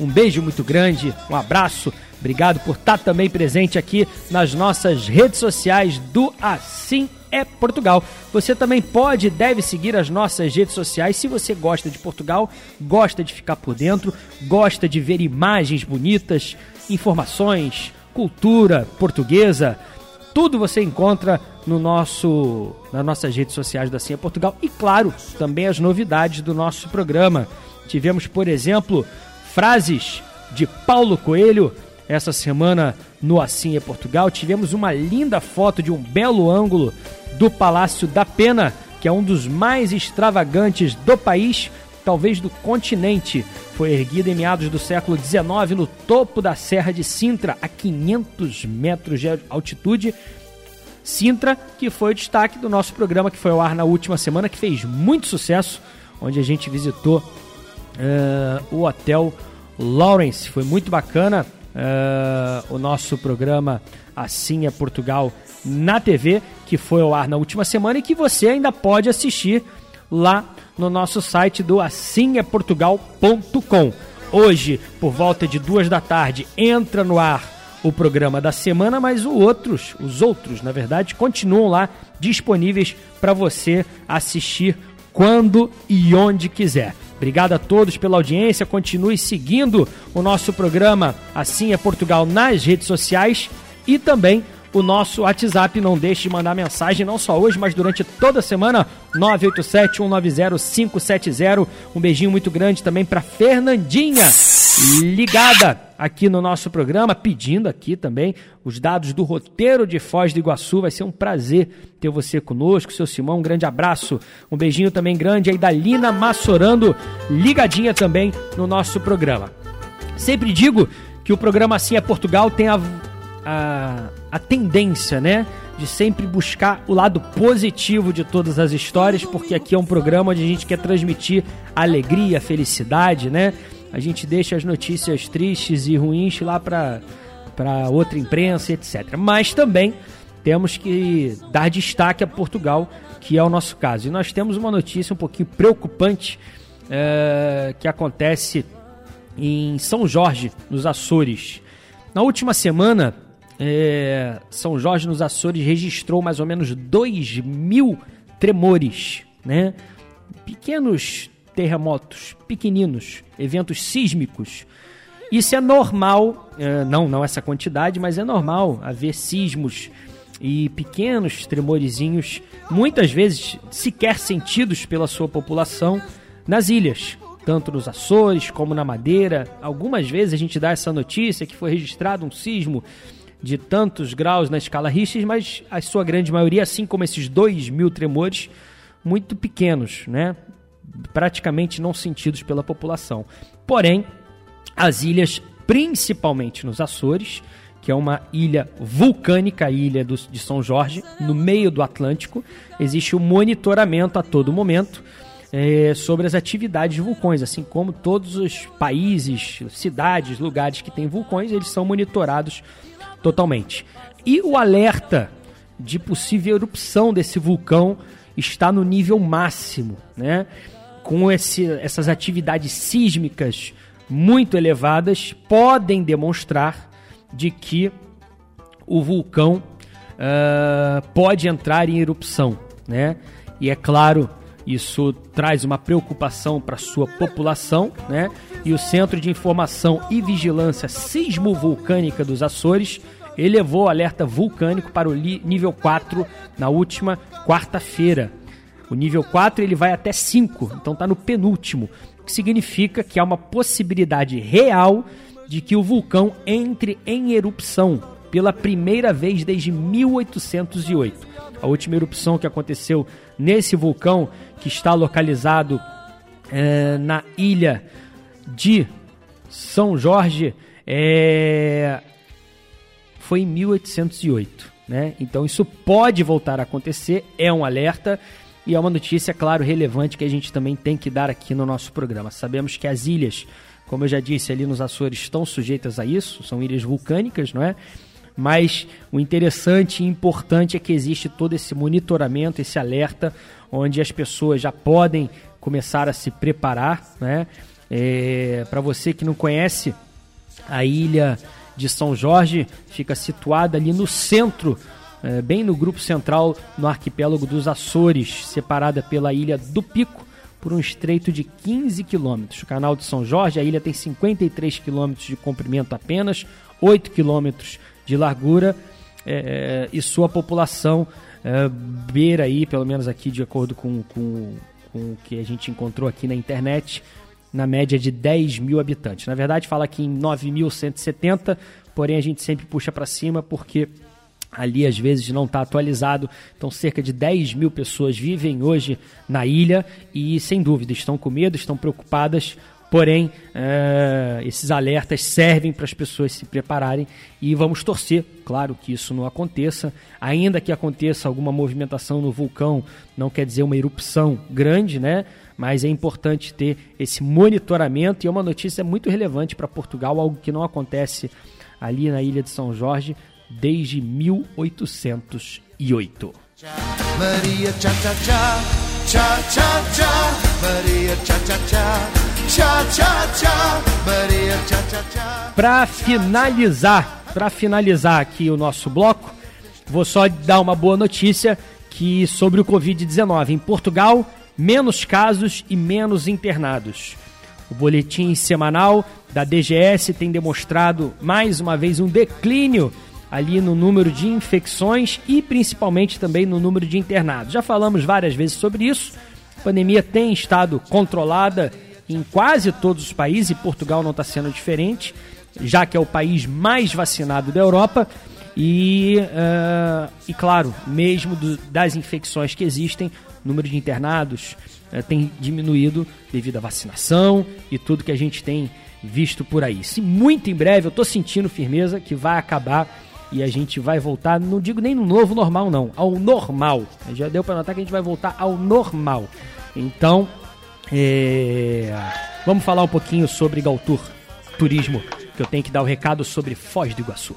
um beijo muito grande, um abraço Obrigado por estar também presente aqui nas nossas redes sociais do Assim é Portugal. Você também pode e deve seguir as nossas redes sociais se você gosta de Portugal, gosta de ficar por dentro, gosta de ver imagens bonitas, informações, cultura portuguesa. Tudo você encontra no nosso nas nossas redes sociais do Assim é Portugal e claro, também as novidades do nosso programa. Tivemos, por exemplo, frases de Paulo Coelho essa semana no Assim é Portugal. Tivemos uma linda foto de um belo ângulo do Palácio da Pena, que é um dos mais extravagantes do país, talvez do continente. Foi erguido em meados do século XIX no topo da Serra de Sintra, a 500 metros de altitude. Sintra, que foi o destaque do nosso programa que foi ao ar na última semana, que fez muito sucesso, onde a gente visitou uh, o Hotel Lawrence. Foi muito bacana uh, o nosso programa Assim é Portugal na TV, que foi ao ar na última semana e que você ainda pode assistir lá no nosso site do assimeportugal.com. Hoje, por volta de duas da tarde, entra no ar o programa da semana, mas os outros, os outros, na verdade, continuam lá disponíveis para você assistir quando e onde quiser. Obrigado a todos pela audiência. Continue seguindo o nosso programa Assim é Portugal nas redes sociais e também o nosso WhatsApp. Não deixe de mandar mensagem, não só hoje, mas durante toda a semana. 987-190-570. Um beijinho muito grande também para Fernandinha, ligada aqui no nosso programa, pedindo aqui também os dados do roteiro de Foz do Iguaçu. Vai ser um prazer ter você conosco, seu Simão. Um grande abraço, um beijinho também grande aí da Lina Massorando, ligadinha também no nosso programa. Sempre digo que o programa Assim é Portugal tem a, a, a tendência, né? De sempre buscar o lado positivo de todas as histórias, porque aqui é um programa onde a gente quer transmitir alegria, felicidade, né? A gente deixa as notícias tristes e ruins lá para outra imprensa, etc. Mas também temos que dar destaque a Portugal, que é o nosso caso. E nós temos uma notícia um pouquinho preocupante é, que acontece em São Jorge, nos Açores. Na última semana, é, São Jorge, nos Açores, registrou mais ou menos 2 mil tremores, né? Pequenos terremotos pequeninos, eventos sísmicos. Isso é normal, é, não, não essa quantidade, mas é normal haver sismos e pequenos tremorizinhos, muitas vezes sequer sentidos pela sua população, nas ilhas, tanto nos Açores como na Madeira. Algumas vezes a gente dá essa notícia que foi registrado um sismo de tantos graus na escala Richter, mas a sua grande maioria, assim como esses 2 mil tremores, muito pequenos, né? Praticamente não sentidos pela população. Porém, as ilhas, principalmente nos Açores, que é uma ilha vulcânica, a ilha do, de São Jorge, no meio do Atlântico, existe o um monitoramento a todo momento é, sobre as atividades de vulcões, assim como todos os países, cidades, lugares que têm vulcões, eles são monitorados totalmente. E o alerta de possível erupção desse vulcão está no nível máximo, né? Com esse, essas atividades sísmicas muito elevadas, podem demonstrar de que o vulcão uh, pode entrar em erupção, né? E é claro, isso traz uma preocupação para sua população, né? E o Centro de Informação e Vigilância Sismo-Vulcânica dos Açores elevou o alerta vulcânico para o nível 4 na última quarta-feira. O nível 4 ele vai até 5, então está no penúltimo, o que significa que há uma possibilidade real de que o vulcão entre em erupção pela primeira vez desde 1808. A última erupção que aconteceu nesse vulcão, que está localizado é, na ilha de São Jorge, é, foi em 1808. Né? Então isso pode voltar a acontecer, é um alerta e é uma notícia, claro, relevante que a gente também tem que dar aqui no nosso programa. Sabemos que as ilhas, como eu já disse ali nos Açores, estão sujeitas a isso, são ilhas vulcânicas, não é? Mas o interessante e importante é que existe todo esse monitoramento, esse alerta, onde as pessoas já podem começar a se preparar, né? É, Para você que não conhece a ilha de São Jorge, fica situada ali no centro, é, bem no grupo central, no arquipélago dos Açores, separada pela ilha do Pico por um estreito de 15 quilômetros. O canal de São Jorge, a ilha tem 53 quilômetros de comprimento apenas, 8 quilômetros de largura é, e sua população é, beira aí, pelo menos aqui de acordo com, com, com o que a gente encontrou aqui na internet, na média de 10 mil habitantes. Na verdade, fala aqui em 9.170, porém a gente sempre puxa para cima porque ali às vezes não está atualizado. Então, cerca de 10 mil pessoas vivem hoje na ilha e, sem dúvida, estão com medo, estão preocupadas. Porém, é, esses alertas servem para as pessoas se prepararem e vamos torcer, claro, que isso não aconteça. Ainda que aconteça alguma movimentação no vulcão, não quer dizer uma erupção grande, né? mas é importante ter esse monitoramento e é uma notícia muito relevante para Portugal, algo que não acontece ali na ilha de São Jorge desde 1808. Maria Maria Para finalizar, para finalizar aqui o nosso bloco, vou só dar uma boa notícia que sobre o COVID-19 em Portugal menos casos e menos internados. O boletim semanal da DGS tem demonstrado mais uma vez um declínio ali no número de infecções e principalmente também no número de internados. Já falamos várias vezes sobre isso. A pandemia tem estado controlada em quase todos os países e Portugal não está sendo diferente, já que é o país mais vacinado da Europa. E, uh, e claro, mesmo do, das infecções que existem, o número de internados uh, tem diminuído devido à vacinação e tudo que a gente tem visto por aí. Se muito em breve, eu estou sentindo firmeza que vai acabar e a gente vai voltar, não digo nem no novo normal não, ao normal. Já deu para notar que a gente vai voltar ao normal. Então, é... vamos falar um pouquinho sobre Galtour Turismo, que eu tenho que dar o um recado sobre Foz do Iguaçu.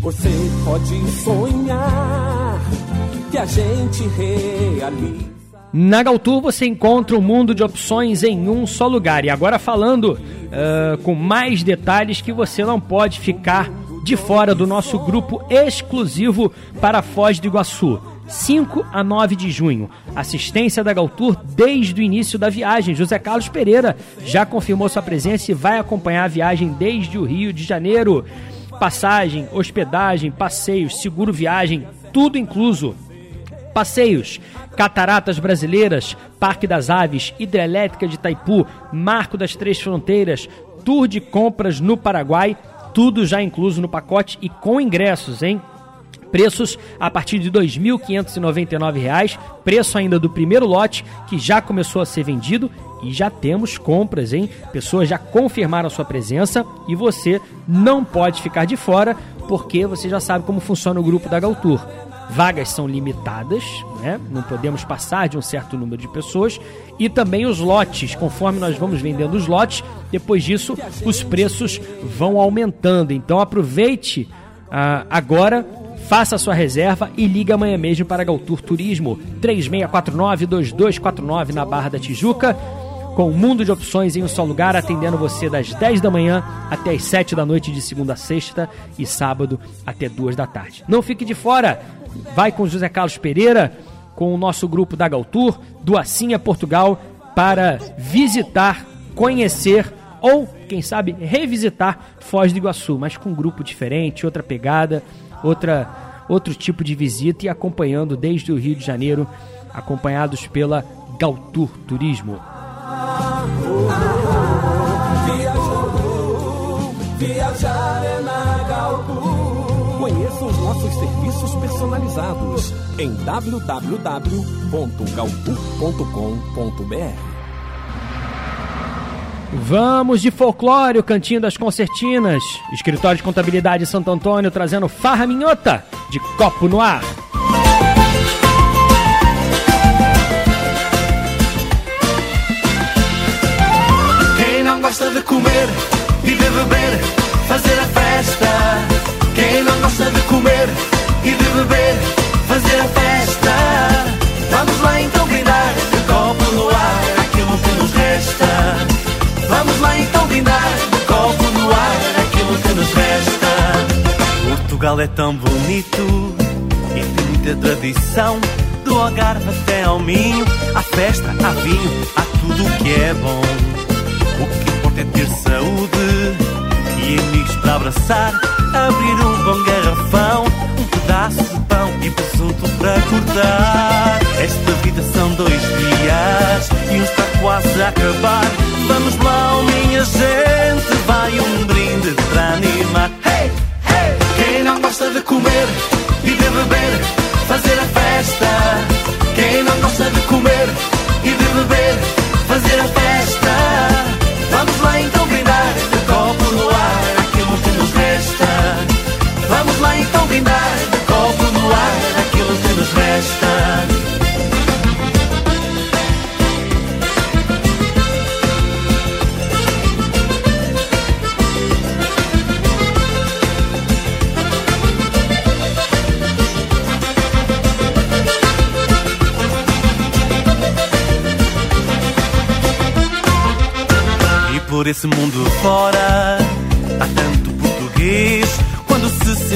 Você pode sonhar que a gente realize. Na Galtour você encontra um mundo de opções em um só lugar. E agora falando uh, com mais detalhes que você não pode ficar de fora do nosso grupo exclusivo para Foz do Iguaçu. 5 a 9 de junho. Assistência da Galtour desde o início da viagem. José Carlos Pereira já confirmou sua presença e vai acompanhar a viagem desde o Rio de Janeiro. Passagem, hospedagem, passeios, seguro viagem, tudo incluso. Passeios, Cataratas Brasileiras, Parque das Aves, Hidrelétrica de Itaipu, Marco das Três Fronteiras, Tour de compras no Paraguai, tudo já incluso no pacote e com ingressos, hein? Preços a partir de R$ 2.599, preço ainda do primeiro lote que já começou a ser vendido e já temos compras, hein? Pessoas já confirmaram sua presença e você não pode ficar de fora porque você já sabe como funciona o grupo da Galtour. Vagas são limitadas, né? não podemos passar de um certo número de pessoas. E também os lotes, conforme nós vamos vendendo os lotes, depois disso os preços vão aumentando. Então aproveite uh, agora Faça sua reserva e ligue amanhã mesmo para Galtour Turismo 3649-2249 na Barra da Tijuca, com um mundo de opções em um só lugar, atendendo você das 10 da manhã até as 7 da noite de segunda a sexta e sábado até 2 da tarde. Não fique de fora, vai com José Carlos Pereira, com o nosso grupo da Galtour, do Assinha Portugal, para visitar, conhecer ou, quem sabe, revisitar Foz do Iguaçu, mas com um grupo diferente, outra pegada outra, outro tipo de visita e acompanhando desde o Rio de Janeiro, acompanhados pela Galtur Turismo. Viajar é na. Conheça os nossos serviços personalizados em www.galtur.com.br. Vamos de folclore, o cantinho das concertinas. Escritório de Contabilidade Santo Antônio trazendo farra minhota de copo no ar. Quem não gosta de comer e de beber. Gosta de comer e de beber, fazer a festa. Vamos lá então brindar de copo no ar, aquilo que nos resta. Vamos lá então brindar, copo no ar, aquilo que nos resta. Portugal é tão bonito e tem muita tradição. Do Algarve até ao Minho, há festa, há vinho, há tudo o que é bom. O que importa é ter saúde e amigos para abraçar. Abrir um bom garrafão, um pedaço de pão e presunto para cortar. Esta vida são dois dias e um está quase a acabar. Vamos lá, minha gente, vai um brinde para animar. Hey, hey! Quem não gosta de comer e de beber, fazer a festa. Quem não gosta de comer e de beber, fazer a festa. Então brindar, copo no ar, aquilo que nos resta. por esse mundo fora. Há tanto português.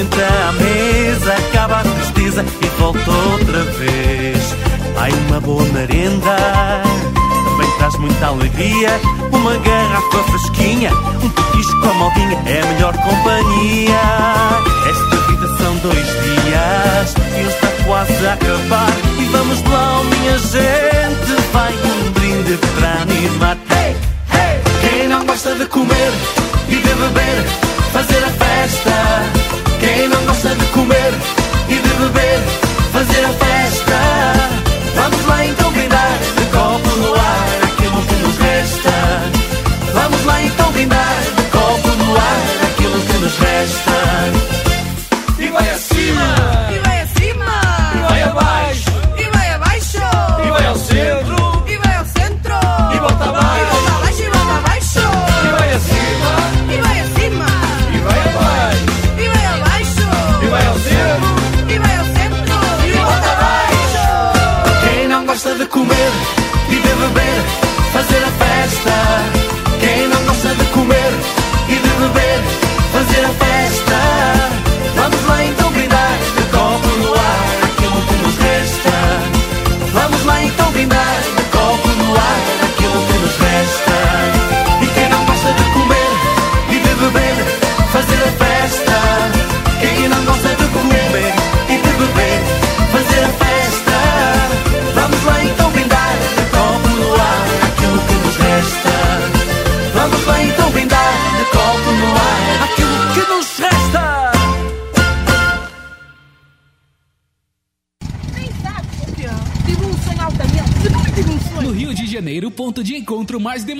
Senta à mesa, acaba a tristeza e volta outra vez. Ai, uma boa merenda também traz muita alegria. Uma garrafa fresquinha, um petisco com a maldinha é a melhor companhia. Esta vida são dois dias e está quase a acabar. E vamos lá, minha gente, vai um brinde para animar. Hey! Quem não gosta de comer e de beber, fazer a festa. Quem não gosta de comer e de beber, fazer a festa. Vamos lá então brindar, de copo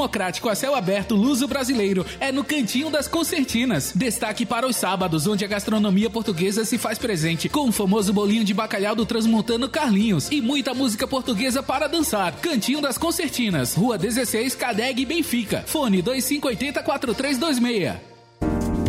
democrático a céu aberto luso-brasileiro é no Cantinho das Concertinas. Destaque para os sábados, onde a gastronomia portuguesa se faz presente, com o famoso bolinho de bacalhau do transmontano Carlinhos e muita música portuguesa para dançar. Cantinho das Concertinas, Rua 16, Cadeg, Benfica. Fone 2580 4326.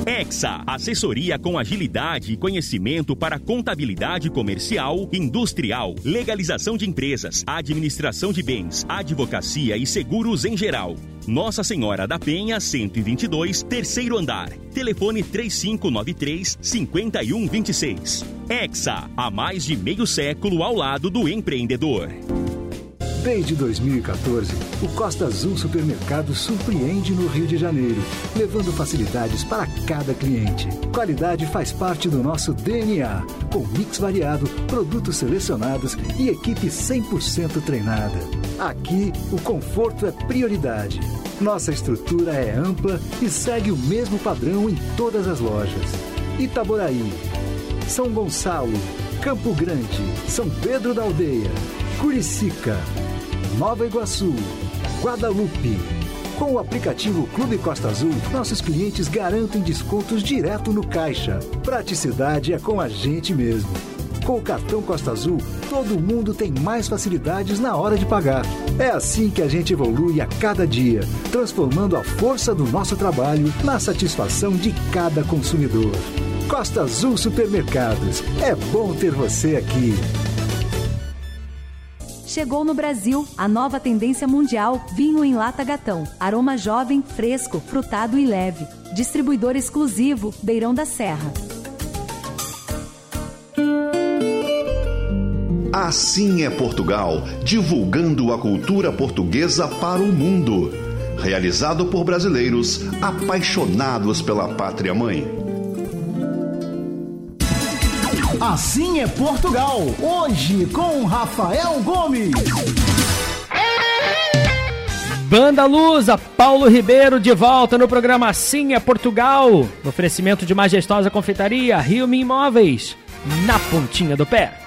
Exa, assessoria com agilidade e conhecimento para contabilidade comercial, industrial, legalização de empresas, administração de bens, advocacia e seguros em geral. Nossa Senhora da Penha, 122, terceiro andar. Telefone 3593 5126. Exa, há mais de meio século ao lado do empreendedor. Desde 2014, o Costa Azul Supermercado surpreende no Rio de Janeiro, levando facilidades para cada cliente. Qualidade faz parte do nosso DNA, com mix variado, produtos selecionados e equipe 100% treinada. Aqui, o conforto é prioridade. Nossa estrutura é ampla e segue o mesmo padrão em todas as lojas. Itaboraí, São Gonçalo, Campo Grande, São Pedro da Aldeia, Curicica, Nova Iguaçu, Guadalupe. Com o aplicativo Clube Costa Azul, nossos clientes garantem descontos direto no caixa. Praticidade é com a gente mesmo. Com o cartão Costa Azul, todo mundo tem mais facilidades na hora de pagar. É assim que a gente evolui a cada dia, transformando a força do nosso trabalho na satisfação de cada consumidor. Costa Azul Supermercados. É bom ter você aqui. Chegou no Brasil a nova tendência mundial vinho em lata gatão. Aroma jovem, fresco, frutado e leve. Distribuidor exclusivo Beirão da Serra. Assim é Portugal, divulgando a cultura portuguesa para o mundo. Realizado por brasileiros apaixonados pela pátria mãe. Assim é Portugal. Hoje com Rafael Gomes. Banda Lusa, Paulo Ribeiro de volta no programa Assim é Portugal. No oferecimento de majestosa confeitaria Rio Imóveis, na pontinha do pé.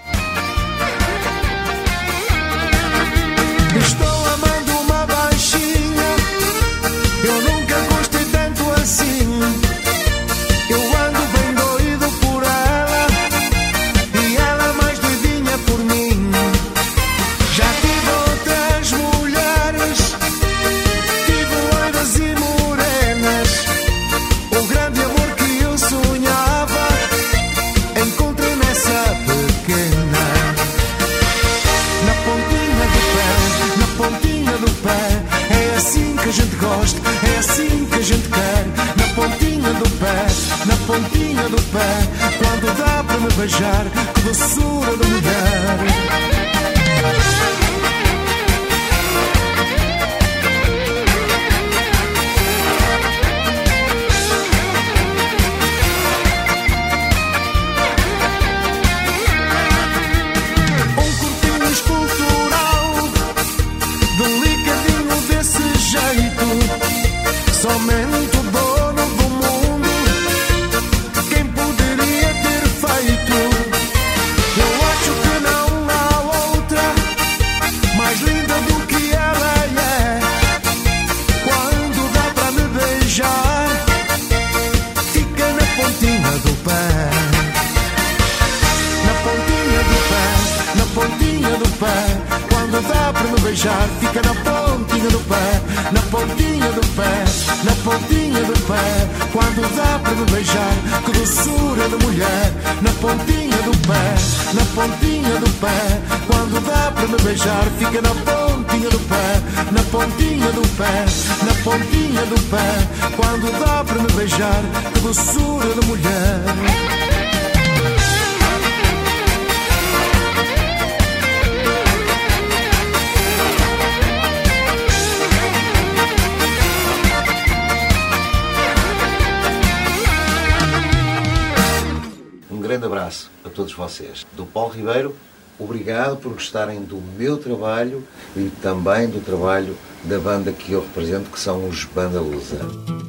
Grande abraço a todos vocês. Do Paulo Ribeiro, obrigado por gostarem do meu trabalho e também do trabalho da banda que eu represento, que são os Banda Lusa.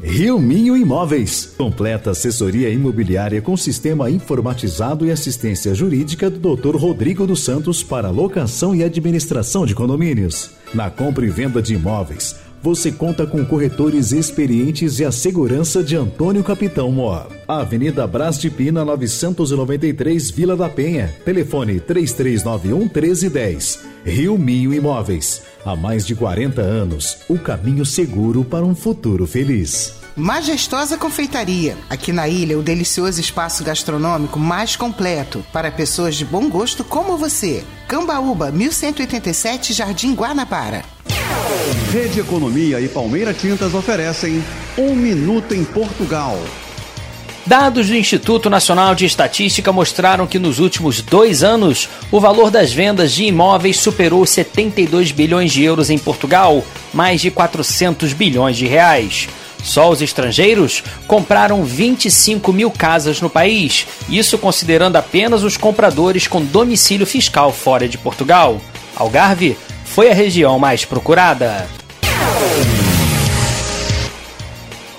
Rio Minho Imóveis. Completa assessoria imobiliária com sistema informatizado e assistência jurídica do Dr. Rodrigo dos Santos para locação e administração de condomínios. Na compra e venda de imóveis, você conta com corretores experientes e a segurança de Antônio Capitão Mó. Avenida Brás de Pina, 993, Vila da Penha. Telefone 3391 1310. Rio Minho Imóveis. Há mais de 40 anos, o caminho seguro para um futuro feliz. Majestosa Confeitaria. Aqui na ilha, o delicioso espaço gastronômico mais completo para pessoas de bom gosto como você. Cambaúba, 1187, Jardim Guanabara. Rede Economia e Palmeira Tintas oferecem Um Minuto em Portugal. Dados do Instituto Nacional de Estatística mostraram que nos últimos dois anos o valor das vendas de imóveis superou 72 bilhões de euros em Portugal, mais de 400 bilhões de reais. Só os estrangeiros compraram 25 mil casas no país, isso considerando apenas os compradores com domicílio fiscal fora de Portugal. Algarve foi a região mais procurada.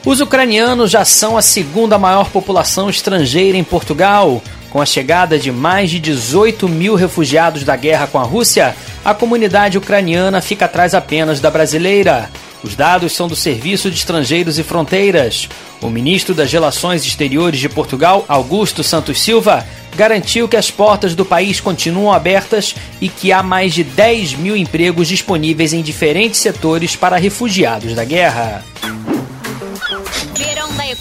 Os ucranianos já são a segunda maior população estrangeira em Portugal. Com a chegada de mais de 18 mil refugiados da guerra com a Rússia, a comunidade ucraniana fica atrás apenas da brasileira. Os dados são do Serviço de Estrangeiros e Fronteiras. O ministro das Relações Exteriores de Portugal, Augusto Santos Silva, garantiu que as portas do país continuam abertas e que há mais de 10 mil empregos disponíveis em diferentes setores para refugiados da guerra.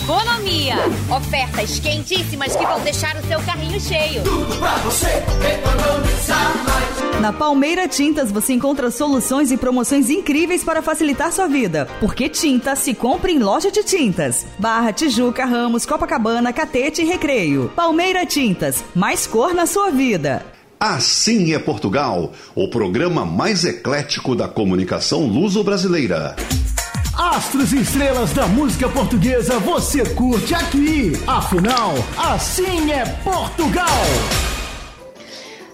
Economia. Ofertas quentíssimas que vão deixar o seu carrinho cheio. Tudo pra você economizar mais. Na Palmeira Tintas você encontra soluções e promoções incríveis para facilitar sua vida. Porque tinta se compra em loja de tintas. Barra, Tijuca, Ramos, Copacabana, Catete e Recreio. Palmeira Tintas, mais cor na sua vida. Assim é Portugal, o programa mais eclético da comunicação luso-brasileira. Astros e estrelas da música portuguesa você curte aqui. Afinal, assim é Portugal.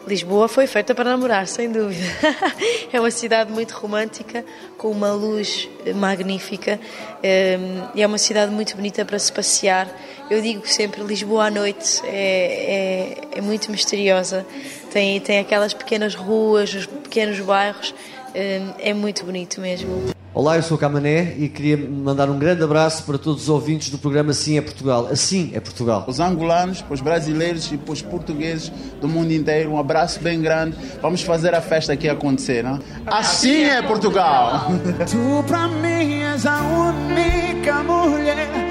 Lisboa foi feita para namorar, sem dúvida. <laughs> é uma cidade muito romântica, com uma luz magnífica e é uma cidade muito bonita para se passear. Eu digo sempre, Lisboa à noite é, é, é muito misteriosa. Tem, tem aquelas pequenas ruas, os pequenos bairros, é muito bonito mesmo. Olá, eu sou o Camané e queria mandar um grande abraço para todos os ouvintes do programa Assim é Portugal. Assim é Portugal. Os angolanos, para os brasileiros e para os portugueses do mundo inteiro, um abraço bem grande. Vamos fazer a festa aqui acontecer, não? Assim é Portugal! Tu para mim és a única mulher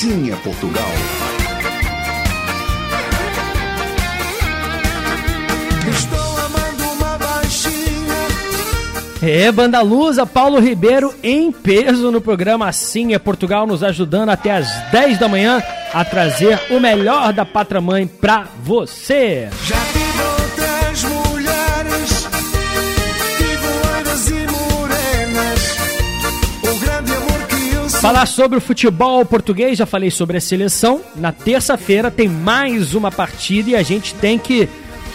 Assim é Portugal. Estou amando uma baixinha. É, Banda Lusa, Paulo Ribeiro em peso no programa Assim é Portugal, nos ajudando até às 10 da manhã a trazer o melhor da Pátria Mãe pra você. Já tive Falar sobre o futebol português, já falei sobre a seleção. Na terça-feira tem mais uma partida e a gente tem que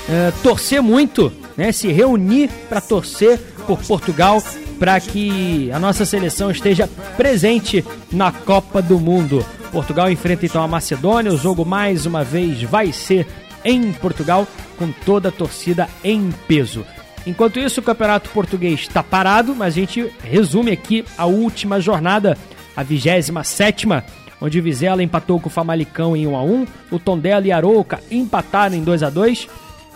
eh, torcer muito, né? Se reunir para torcer por Portugal para que a nossa seleção esteja presente na Copa do Mundo. Portugal enfrenta então a Macedônia. O jogo mais uma vez vai ser em Portugal com toda a torcida em peso. Enquanto isso, o Campeonato Português está parado, mas a gente resume aqui a última jornada, a 27 onde o Vizela empatou com o Famalicão em 1 a 1, o Tondela e Arouca empataram em 2 a 2,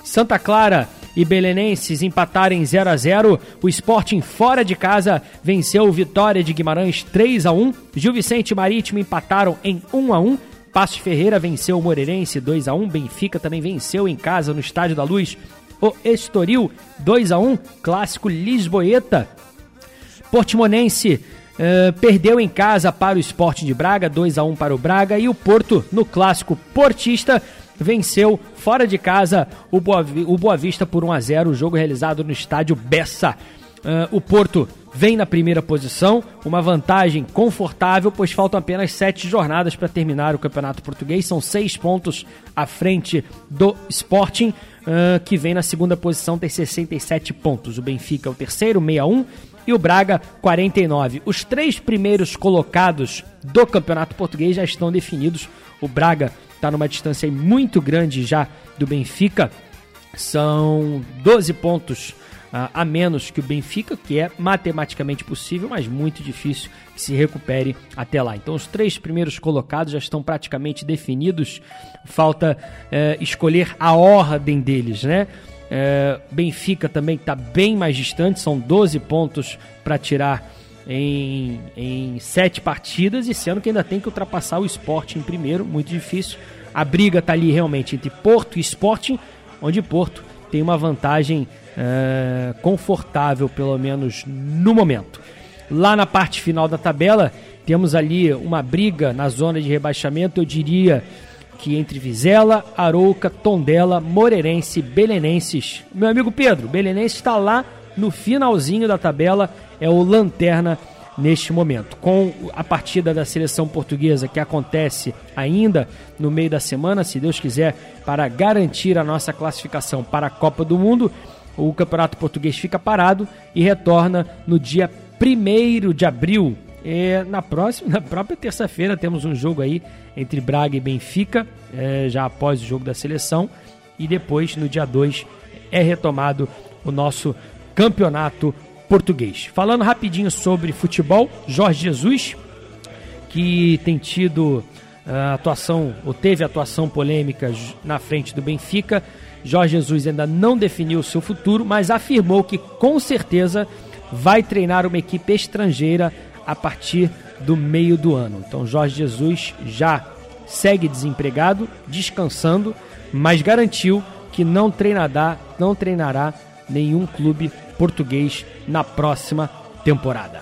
Santa Clara e Belenenses empataram em 0 a 0, o Sporting fora de casa venceu o Vitória de Guimarães 3 a 1, Gil Vicente e Marítimo empataram em 1 a 1, Passo Ferreira venceu o Moreirense 2 a 1, Benfica também venceu em casa no Estádio da Luz o Estoril 2 a 1, clássico Lisboeta. Portimonense eh, perdeu em casa para o Sporting de Braga, 2 a 1 para o Braga e o Porto no clássico Portista venceu fora de casa o Boa, o Boa Vista por 1 a 0, o jogo realizado no estádio Bessa. Eh, o Porto vem na primeira posição, uma vantagem confortável, pois faltam apenas sete jornadas para terminar o Campeonato Português. São seis pontos à frente do Sporting, eh, que vem na segunda posição, tem 67 pontos. O Benfica é o terceiro, 61, e o Braga 49. Os três primeiros colocados do Campeonato Português já estão definidos. O Braga está numa distância muito grande já do Benfica. São 12 pontos ah, a menos que o Benfica, que é matematicamente possível, mas muito difícil que se recupere até lá. Então, os três primeiros colocados já estão praticamente definidos. Falta eh, escolher a ordem deles, né? Eh, Benfica também está bem mais distante, são 12 pontos para tirar em, em sete partidas. E ano que ainda tem que ultrapassar o Sporting em primeiro, muito difícil. A briga está ali realmente entre Porto e Sporting, onde Porto tem uma vantagem é, confortável, pelo menos no momento. Lá na parte final da tabela, temos ali uma briga na zona de rebaixamento, eu diria que entre Vizela, Arouca, Tondela, Moreirense, Belenenses. Meu amigo Pedro, Belenenses está lá no finalzinho da tabela, é o lanterna neste momento. Com a partida da seleção portuguesa que acontece ainda no meio da semana, se Deus quiser, para garantir a nossa classificação para a Copa do Mundo, o Campeonato Português fica parado e retorna no dia 1 de abril. É, na próxima, na própria terça-feira, temos um jogo aí entre Braga e Benfica, é, já após o jogo da seleção, e depois, no dia 2, é retomado o nosso campeonato português. Falando rapidinho sobre futebol, Jorge Jesus, que tem tido uh, atuação, ou teve atuação polêmica na frente do Benfica. Jorge Jesus ainda não definiu o seu futuro, mas afirmou que com certeza vai treinar uma equipe estrangeira a partir do meio do ano. Então Jorge Jesus já segue desempregado, descansando, mas garantiu que não treinará, não treinará nenhum clube português na próxima temporada.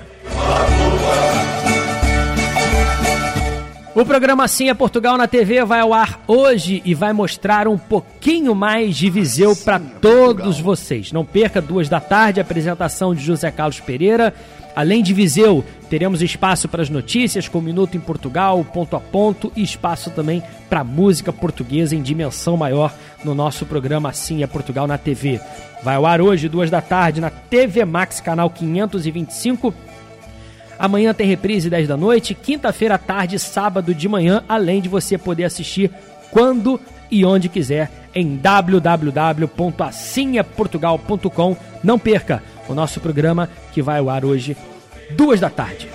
O programa Assim é Portugal na TV vai ao ar hoje e vai mostrar um pouquinho mais de Viseu para todos vocês. Não perca duas da tarde a apresentação de José Carlos Pereira. Além de Viseu, teremos espaço para as notícias com Minuto em Portugal, ponto a ponto e espaço também para música portuguesa em dimensão maior no nosso programa Assim é Portugal na TV. Vai ao ar hoje, duas da tarde, na TV Max, canal 525 Amanhã tem reprise 10 da noite, quinta-feira à tarde, sábado de manhã, além de você poder assistir quando e onde quiser em www.assinhaportugal.com. Não perca o nosso programa que vai ao ar hoje, duas da tarde.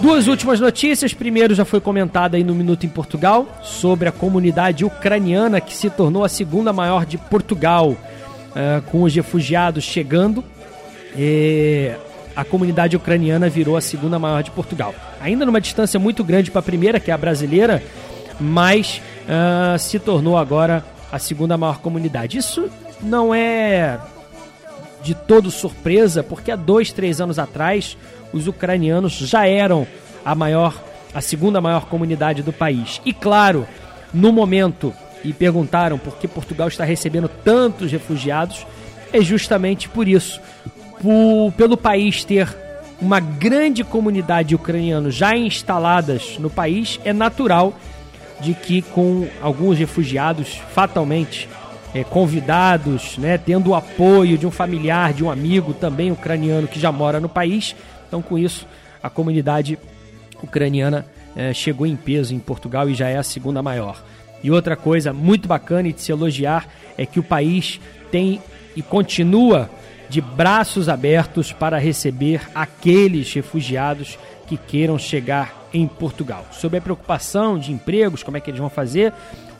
Duas últimas notícias. Primeiro, já foi comentada aí no Minuto em Portugal sobre a comunidade ucraniana que se tornou a segunda maior de Portugal. Uh, com os refugiados chegando, a comunidade ucraniana virou a segunda maior de Portugal. Ainda numa distância muito grande para a primeira, que é a brasileira, mas uh, se tornou agora a segunda maior comunidade. Isso não é de todo surpresa, porque há dois, três anos atrás os ucranianos já eram a maior, a segunda maior comunidade do país. E claro, no momento e perguntaram por que Portugal está recebendo tantos refugiados, é justamente por isso. Por, pelo país ter uma grande comunidade ucraniana já instaladas no país, é natural de que com alguns refugiados fatalmente é, convidados, né, tendo o apoio de um familiar, de um amigo também ucraniano que já mora no país, então com isso a comunidade ucraniana é, chegou em peso em Portugal e já é a segunda maior. E outra coisa muito bacana e de se elogiar é que o país tem e continua de braços abertos para receber aqueles refugiados que queiram chegar em Portugal. Sobre a preocupação de empregos, como é que eles vão fazer,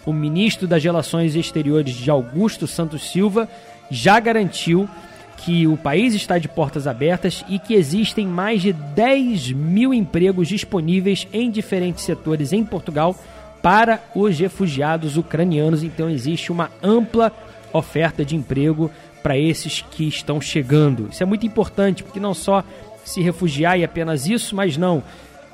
o ministro das Relações Exteriores de Augusto Santos Silva já garantiu que o país está de portas abertas e que existem mais de 10 mil empregos disponíveis em diferentes setores em Portugal para os refugiados ucranianos. Então existe uma ampla oferta de emprego para esses que estão chegando. Isso é muito importante, porque não só se refugiar e apenas isso, mas não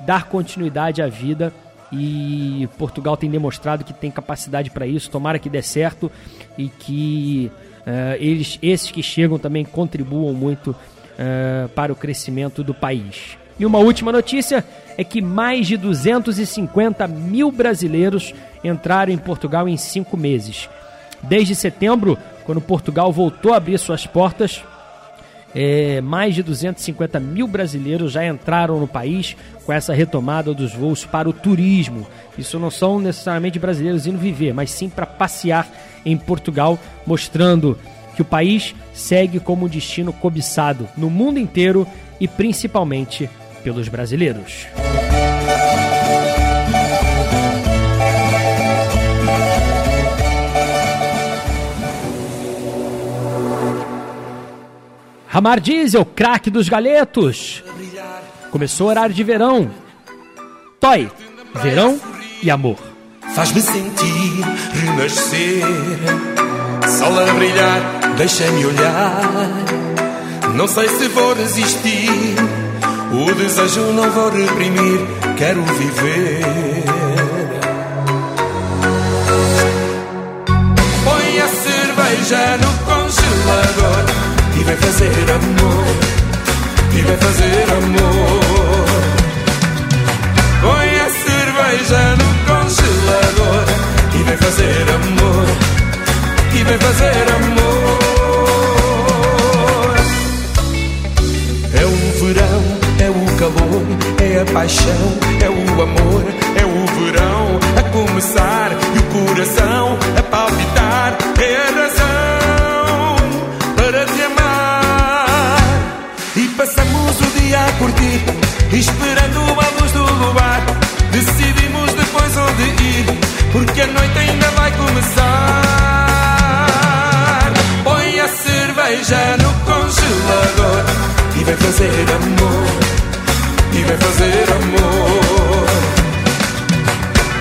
dar continuidade à vida e Portugal tem demonstrado que tem capacidade para isso. Tomara que dê certo e que uh, eles, esses que chegam também contribuam muito uh, para o crescimento do país. E uma última notícia é que mais de 250 mil brasileiros entraram em Portugal em cinco meses. Desde setembro, quando Portugal voltou a abrir suas portas, é, mais de 250 mil brasileiros já entraram no país com essa retomada dos voos para o turismo. Isso não são necessariamente brasileiros indo viver, mas sim para passear em Portugal, mostrando que o país segue como um destino cobiçado no mundo inteiro e principalmente pelos brasileiros. Ramar Diesel, craque dos galetos. Começou o horário de verão. Toy, verão e amor. Faz-me sentir renascer. Sol a brilhar, deixa-me olhar. Não sei se vou resistir. O desejo não vou reprimir. Quero viver. Põe a cerveja no fazer amor. E vai fazer amor. Põe a cerveja no congelador e vai fazer amor. E vai fazer amor. É o verão, é o calor, é a paixão, é o amor, é o verão a começar e o coração fazer amor. E vai fazer amor.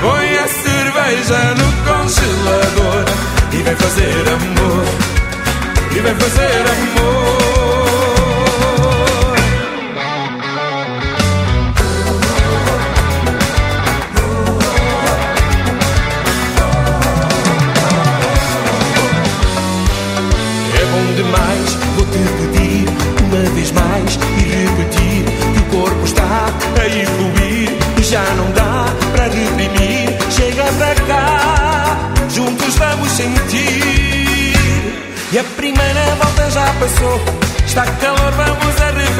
Põe a cerveja no congelador e vai fazer amor. E vai fazer amor.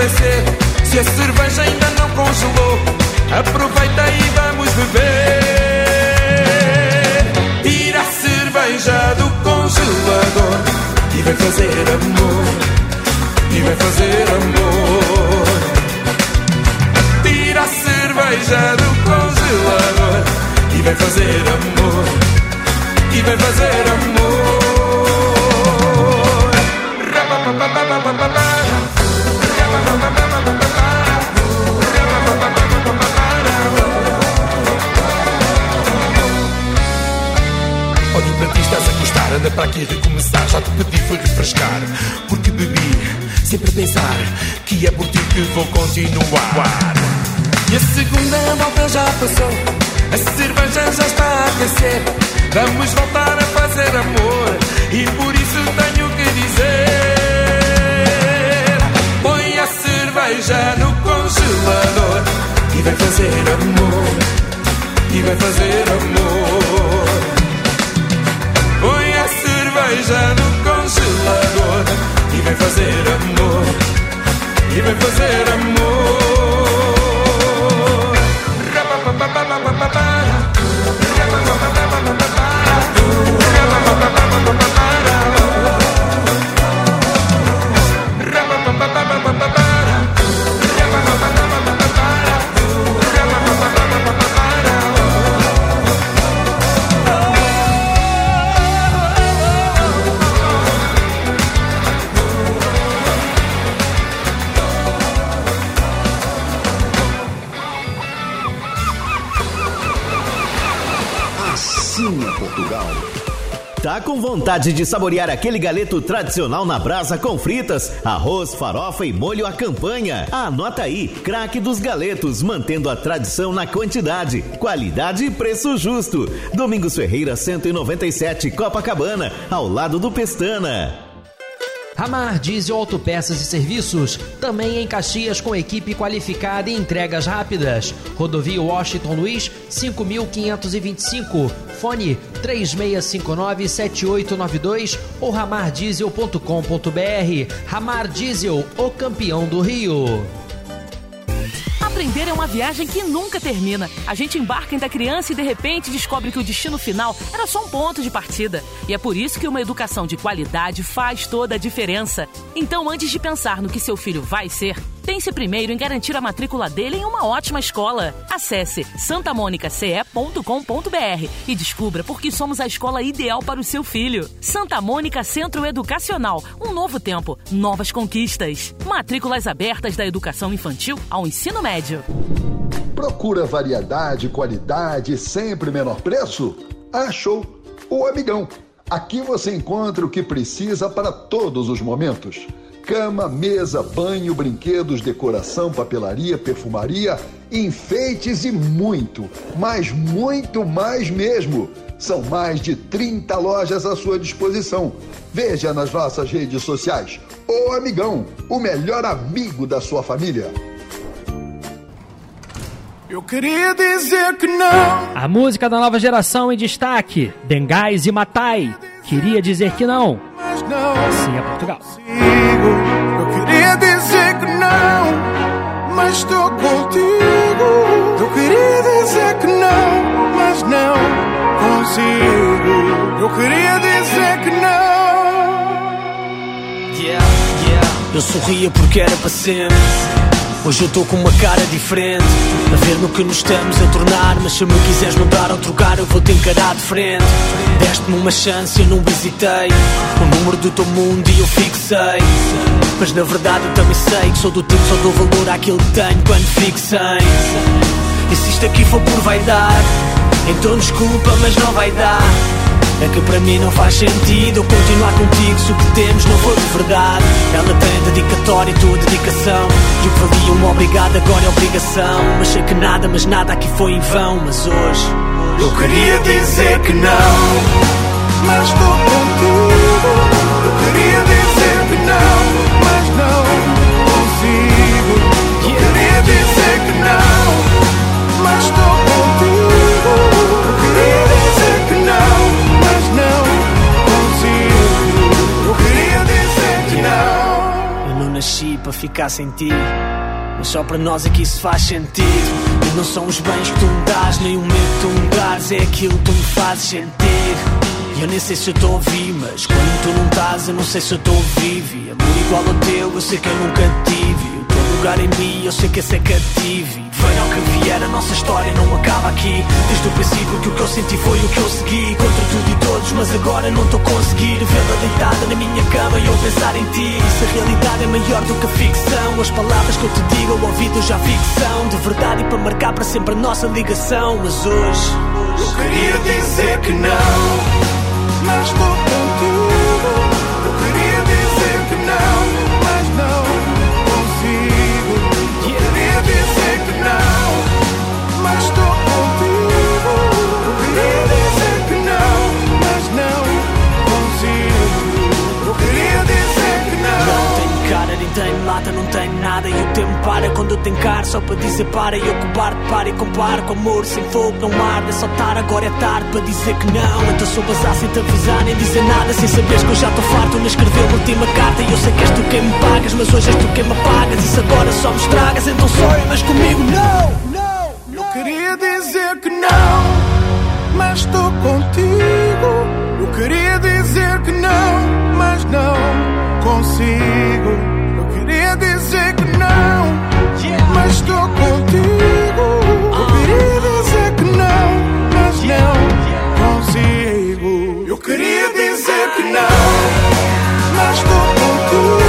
Se a cerveja ainda não congelou, aproveita e vamos beber. Tira a cerveja do congelador e vai fazer amor. E vai fazer amor. Tira a cerveja do congelador e vai fazer amor. E vai fazer amor. Olho para ti, estás a gostar, anda para aqui recomeçar. Já te pedi foi refrescar, porque bebi, sempre a pensar que é por ti que vou continuar. E a segunda volta já passou, a cerveja já está a aquecer. Vamos voltar a fazer amor, e por isso tenho que dizer: cerveja no congelador, e vai fazer amor, e vai fazer amor. Põe a cerveja no congelador e vai fazer amor. E vai fazer com vontade de saborear aquele galeto tradicional na brasa com fritas, arroz, farofa e molho à campanha? Anota aí, craque dos galetos, mantendo a tradição na quantidade, qualidade e preço justo. Domingos Ferreira 197, Copacabana, ao lado do Pestana. Ramar Diesel Autopeças e Serviços, também em Caxias com equipe qualificada e entregas rápidas. Rodovia Washington Luiz, 5525. Fone 36597892 ou ramardiesel.com.br. Ramar Diesel, o campeão do Rio. Aprender é uma viagem que nunca termina. A gente embarca ainda criança e de repente descobre que o destino final era só um ponto de partida. E é por isso que uma educação de qualidade faz toda a diferença. Então, antes de pensar no que seu filho vai ser, pense primeiro em garantir a matrícula dele em uma ótima escola. Acesse santamonicace.com.br e descubra por que somos a escola ideal para o seu filho. Santa Mônica Centro Educacional. Um novo tempo, novas conquistas. Matrículas abertas da educação infantil ao ensino médio. Procura variedade, qualidade sempre menor preço? Achou o Amigão. Aqui você encontra o que precisa para todos os momentos. Cama, mesa, banho, brinquedos, decoração, papelaria, perfumaria, enfeites e muito, mas muito mais mesmo. São mais de 30 lojas à sua disposição. Veja nas nossas redes sociais. O Amigão, o melhor amigo da sua família. Eu queria dizer que não. A música da nova geração em destaque: Bengais e Matai. Queria dizer que não. Assim é Portugal. Eu queria dizer que não, mas estou contigo. Eu queria dizer que não, mas não consigo. Eu queria dizer que não. Yeah, yeah. Eu sorria porque era para sempre. Hoje eu estou com uma cara diferente. A ver no que nos estamos a tornar Mas se me quiseres mudar ou trocar Eu vou te encarar de frente. Deste-me uma chance eu não hesitei. O número do teu mundo e eu fixei. Mas na verdade eu também sei Que sou do tipo, só dou valor àquilo que tenho Quando fixei. E se isto aqui for por vaidade Então desculpa, mas não vai dar é que para mim não faz sentido continuar contigo se o que temos não for de verdade. Ela tem dedicatória e tua dedicação. E o que valia um obrigado agora é obrigação. Mas sei que nada, mas nada aqui foi em vão. Mas hoje Eu queria dizer que não, mas estou contigo. Eu queria dizer que não, mas não consigo. Eu queria dizer que não, mas estou para ficar sem ti. Mas só para nós é que isso faz sentido. E não são os bens que tu me dás, nem o medo que tu me dás, é aquilo que tu me fazes sentir. E eu nem sei se eu estou ouvir, mas quando tu não estás, eu não sei se eu estou vivo. E amor igual ao teu, eu sei que eu nunca tive. O teu lugar em mim, eu sei que esse é cativo. Venha ao que vier, a nossa história não acaba aqui. Desde o princípio que o que eu senti foi o que eu segui. Contra tudo e todos, mas agora não estou a conseguir vê-la deitada na minha cama e eu pensar em ti. Se a realidade é maior do que a ficção, as palavras que eu te digo ao ouvido já ficção. De verdade e para marcar para sempre a nossa ligação. Mas hoje, Eu queria dizer que não, mas estou contigo. Tenho lata, não tenho nada. E o tempo para quando eu tenho cara Só para dizer para e cobarde para e comparo Com amor sem fogo não arde É só tar, agora é tarde para dizer que não. Então sou bazar sem te avisar nem dizer nada Sem saberes que eu já estou farto. De escrever a última carta E eu sei que és tu quem me pagas Mas hoje és tu quem me apagas. Isso agora só me estragas Então sorry, mas comigo. Não Eu queria dizer que não, mas estou contigo. Eu queria dizer que não, mas não consigo. Queria dizer que não, mas estou contigo. Eu queria dizer que não, mas não consigo. Eu queria dizer que não, mas estou contigo.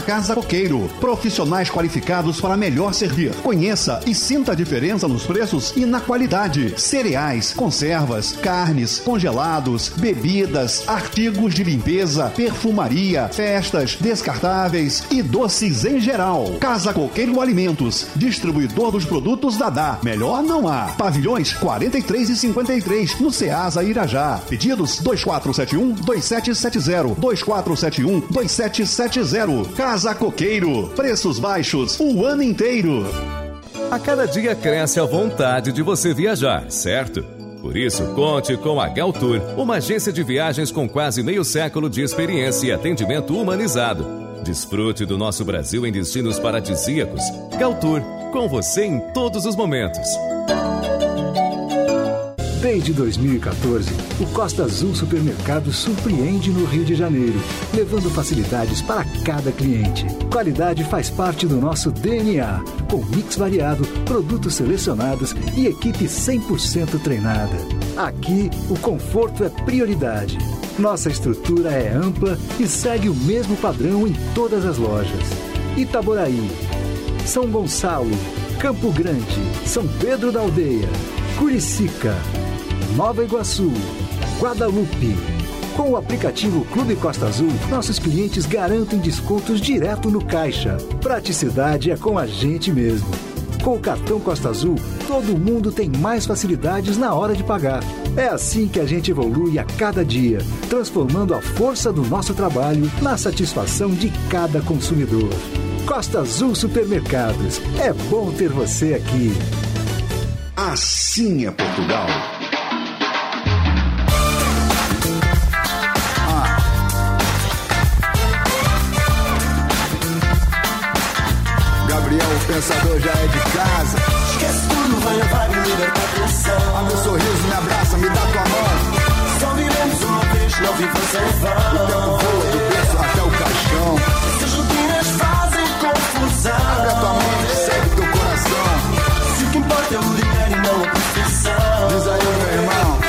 Casa Coqueiro. Profissionais qualificados para melhor servir. Conheça e sinta a diferença nos preços e na qualidade. Cereais, conservas, carnes, congelados, bebidas, artigos de limpeza, perfumaria, festas, descartáveis e doces em geral. Casa Coqueiro Alimentos, distribuidor dos produtos Dadá. Melhor não há. Pavilhões 43 e 53 no Ceasa Irajá. Pedidos 2471 2770 2471 2770. Casa Coqueiro. Preços baixos o ano inteiro. A cada dia cresce a vontade de você viajar, certo? Por isso, conte com a Galtour, uma agência de viagens com quase meio século de experiência e atendimento humanizado. Desfrute do nosso Brasil em destinos paradisíacos. Galtour, com você em todos os momentos. Desde 2014, o Costa Azul Supermercado surpreende no Rio de Janeiro, levando facilidades para cada cliente. Qualidade faz parte do nosso DNA, com mix variado, produtos selecionados e equipe 100% treinada. Aqui, o conforto é prioridade. Nossa estrutura é ampla e segue o mesmo padrão em todas as lojas. Itaboraí, São Gonçalo, Campo Grande, São Pedro da Aldeia, Curicica, Nova Iguaçu, Guadalupe. Com o aplicativo Clube Costa Azul, nossos clientes garantem descontos direto no caixa. Praticidade é com a gente mesmo. Com o cartão Costa Azul, todo mundo tem mais facilidades na hora de pagar. É assim que a gente evolui a cada dia, transformando a força do nosso trabalho na satisfação de cada consumidor. Costa Azul Supermercados. É bom ter você aqui. Assim é Portugal. Pensador já é de casa. Esquece tudo, vai levar me libertar pressão. A meu sorriso me abraça, me dá tua mão. Só vivemos uma vez, não vivo sem vão. O tempo voa do berço até o caixão. Essas rotinas fazem confusão. Abre a tua mente, segue teu coração. Se o que importa é o dinheiro e não a profissão. Diz aí, meu irmão.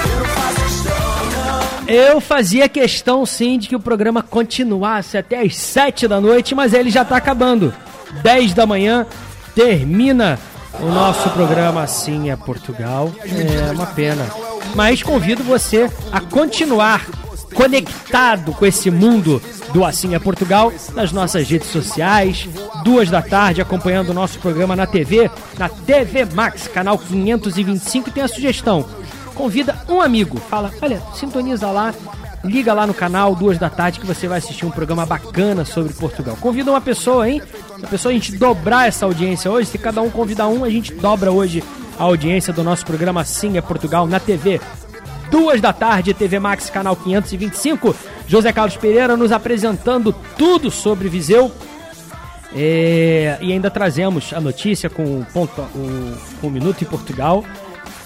Eu fazia questão sim de que o programa continuasse até as 7 da noite, mas ele já tá acabando. 10 da manhã termina o nosso programa Assim é Portugal. É uma pena. Mas convido você a continuar conectado com esse mundo do Assim é Portugal nas nossas redes sociais, duas da tarde, acompanhando o nosso programa na TV, na TV Max, canal 525, e tem a sugestão. Convida um amigo, fala, olha, sintoniza lá, liga lá no canal, duas da tarde, que você vai assistir um programa bacana sobre Portugal. Convida uma pessoa, hein? Se a pessoa a gente dobrar essa audiência hoje, se cada um convidar um, a gente dobra hoje a audiência do nosso programa Sim é Portugal na TV. Duas da tarde, TV Max, canal 525. José Carlos Pereira nos apresentando tudo sobre Viseu. É, e ainda trazemos a notícia com o, ponto, com o Minuto em Portugal.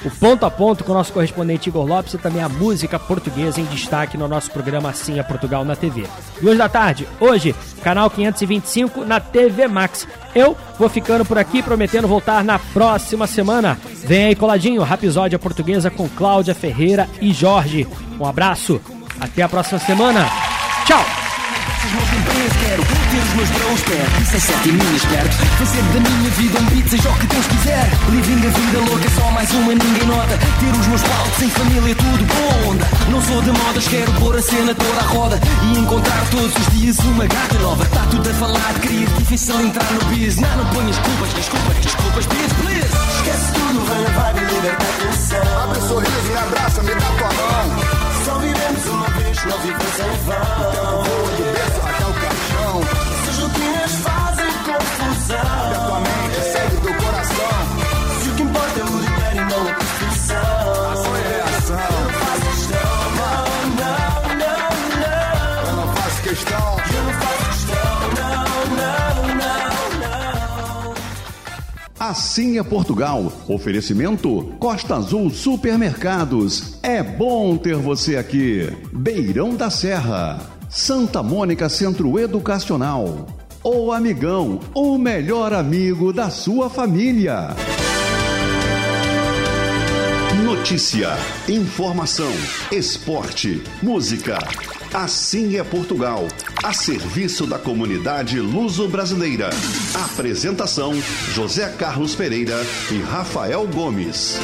O ponto a ponto com o nosso correspondente Igor Lopes e também a música portuguesa em destaque no nosso programa Assim é Portugal na TV. Duas da tarde, hoje, canal 525 na TV Max. Eu vou ficando por aqui, prometendo voltar na próxima semana. Vem aí coladinho, Rapisódia Portuguesa com Cláudia Ferreira e Jorge. Um abraço, até a próxima semana. Tchau! Quero ter os meus bros perto Isso é sete milhas perto Fazer da minha vida um beat Seja o que Deus quiser. Living a vida louca Só mais uma ninguém nota. Ter os meus palcos Sem família tudo boa onda. Não sou de modas Quero pôr a cena toda à roda. E encontrar todos os dias uma gata nova. Tá tudo a falar de querer Difícil entrar no biz. Não, não ponhas culpas Desculpas, desculpas, please, please. Esquece tudo Vem a vibe e liberta a tensão Abre sorriso, me abraça, me dá tua mão. Só vivemos uma vez Não vivemos em vão Assim é Portugal. Oferecimento Costa Azul Supermercados. É bom ter você aqui. Beirão da Serra. Santa Mônica Centro Educacional. O Amigão, o melhor amigo da sua família. Notícia, informação, esporte, música. Assim é Portugal, a serviço da comunidade luso-brasileira. Apresentação: José Carlos Pereira e Rafael Gomes.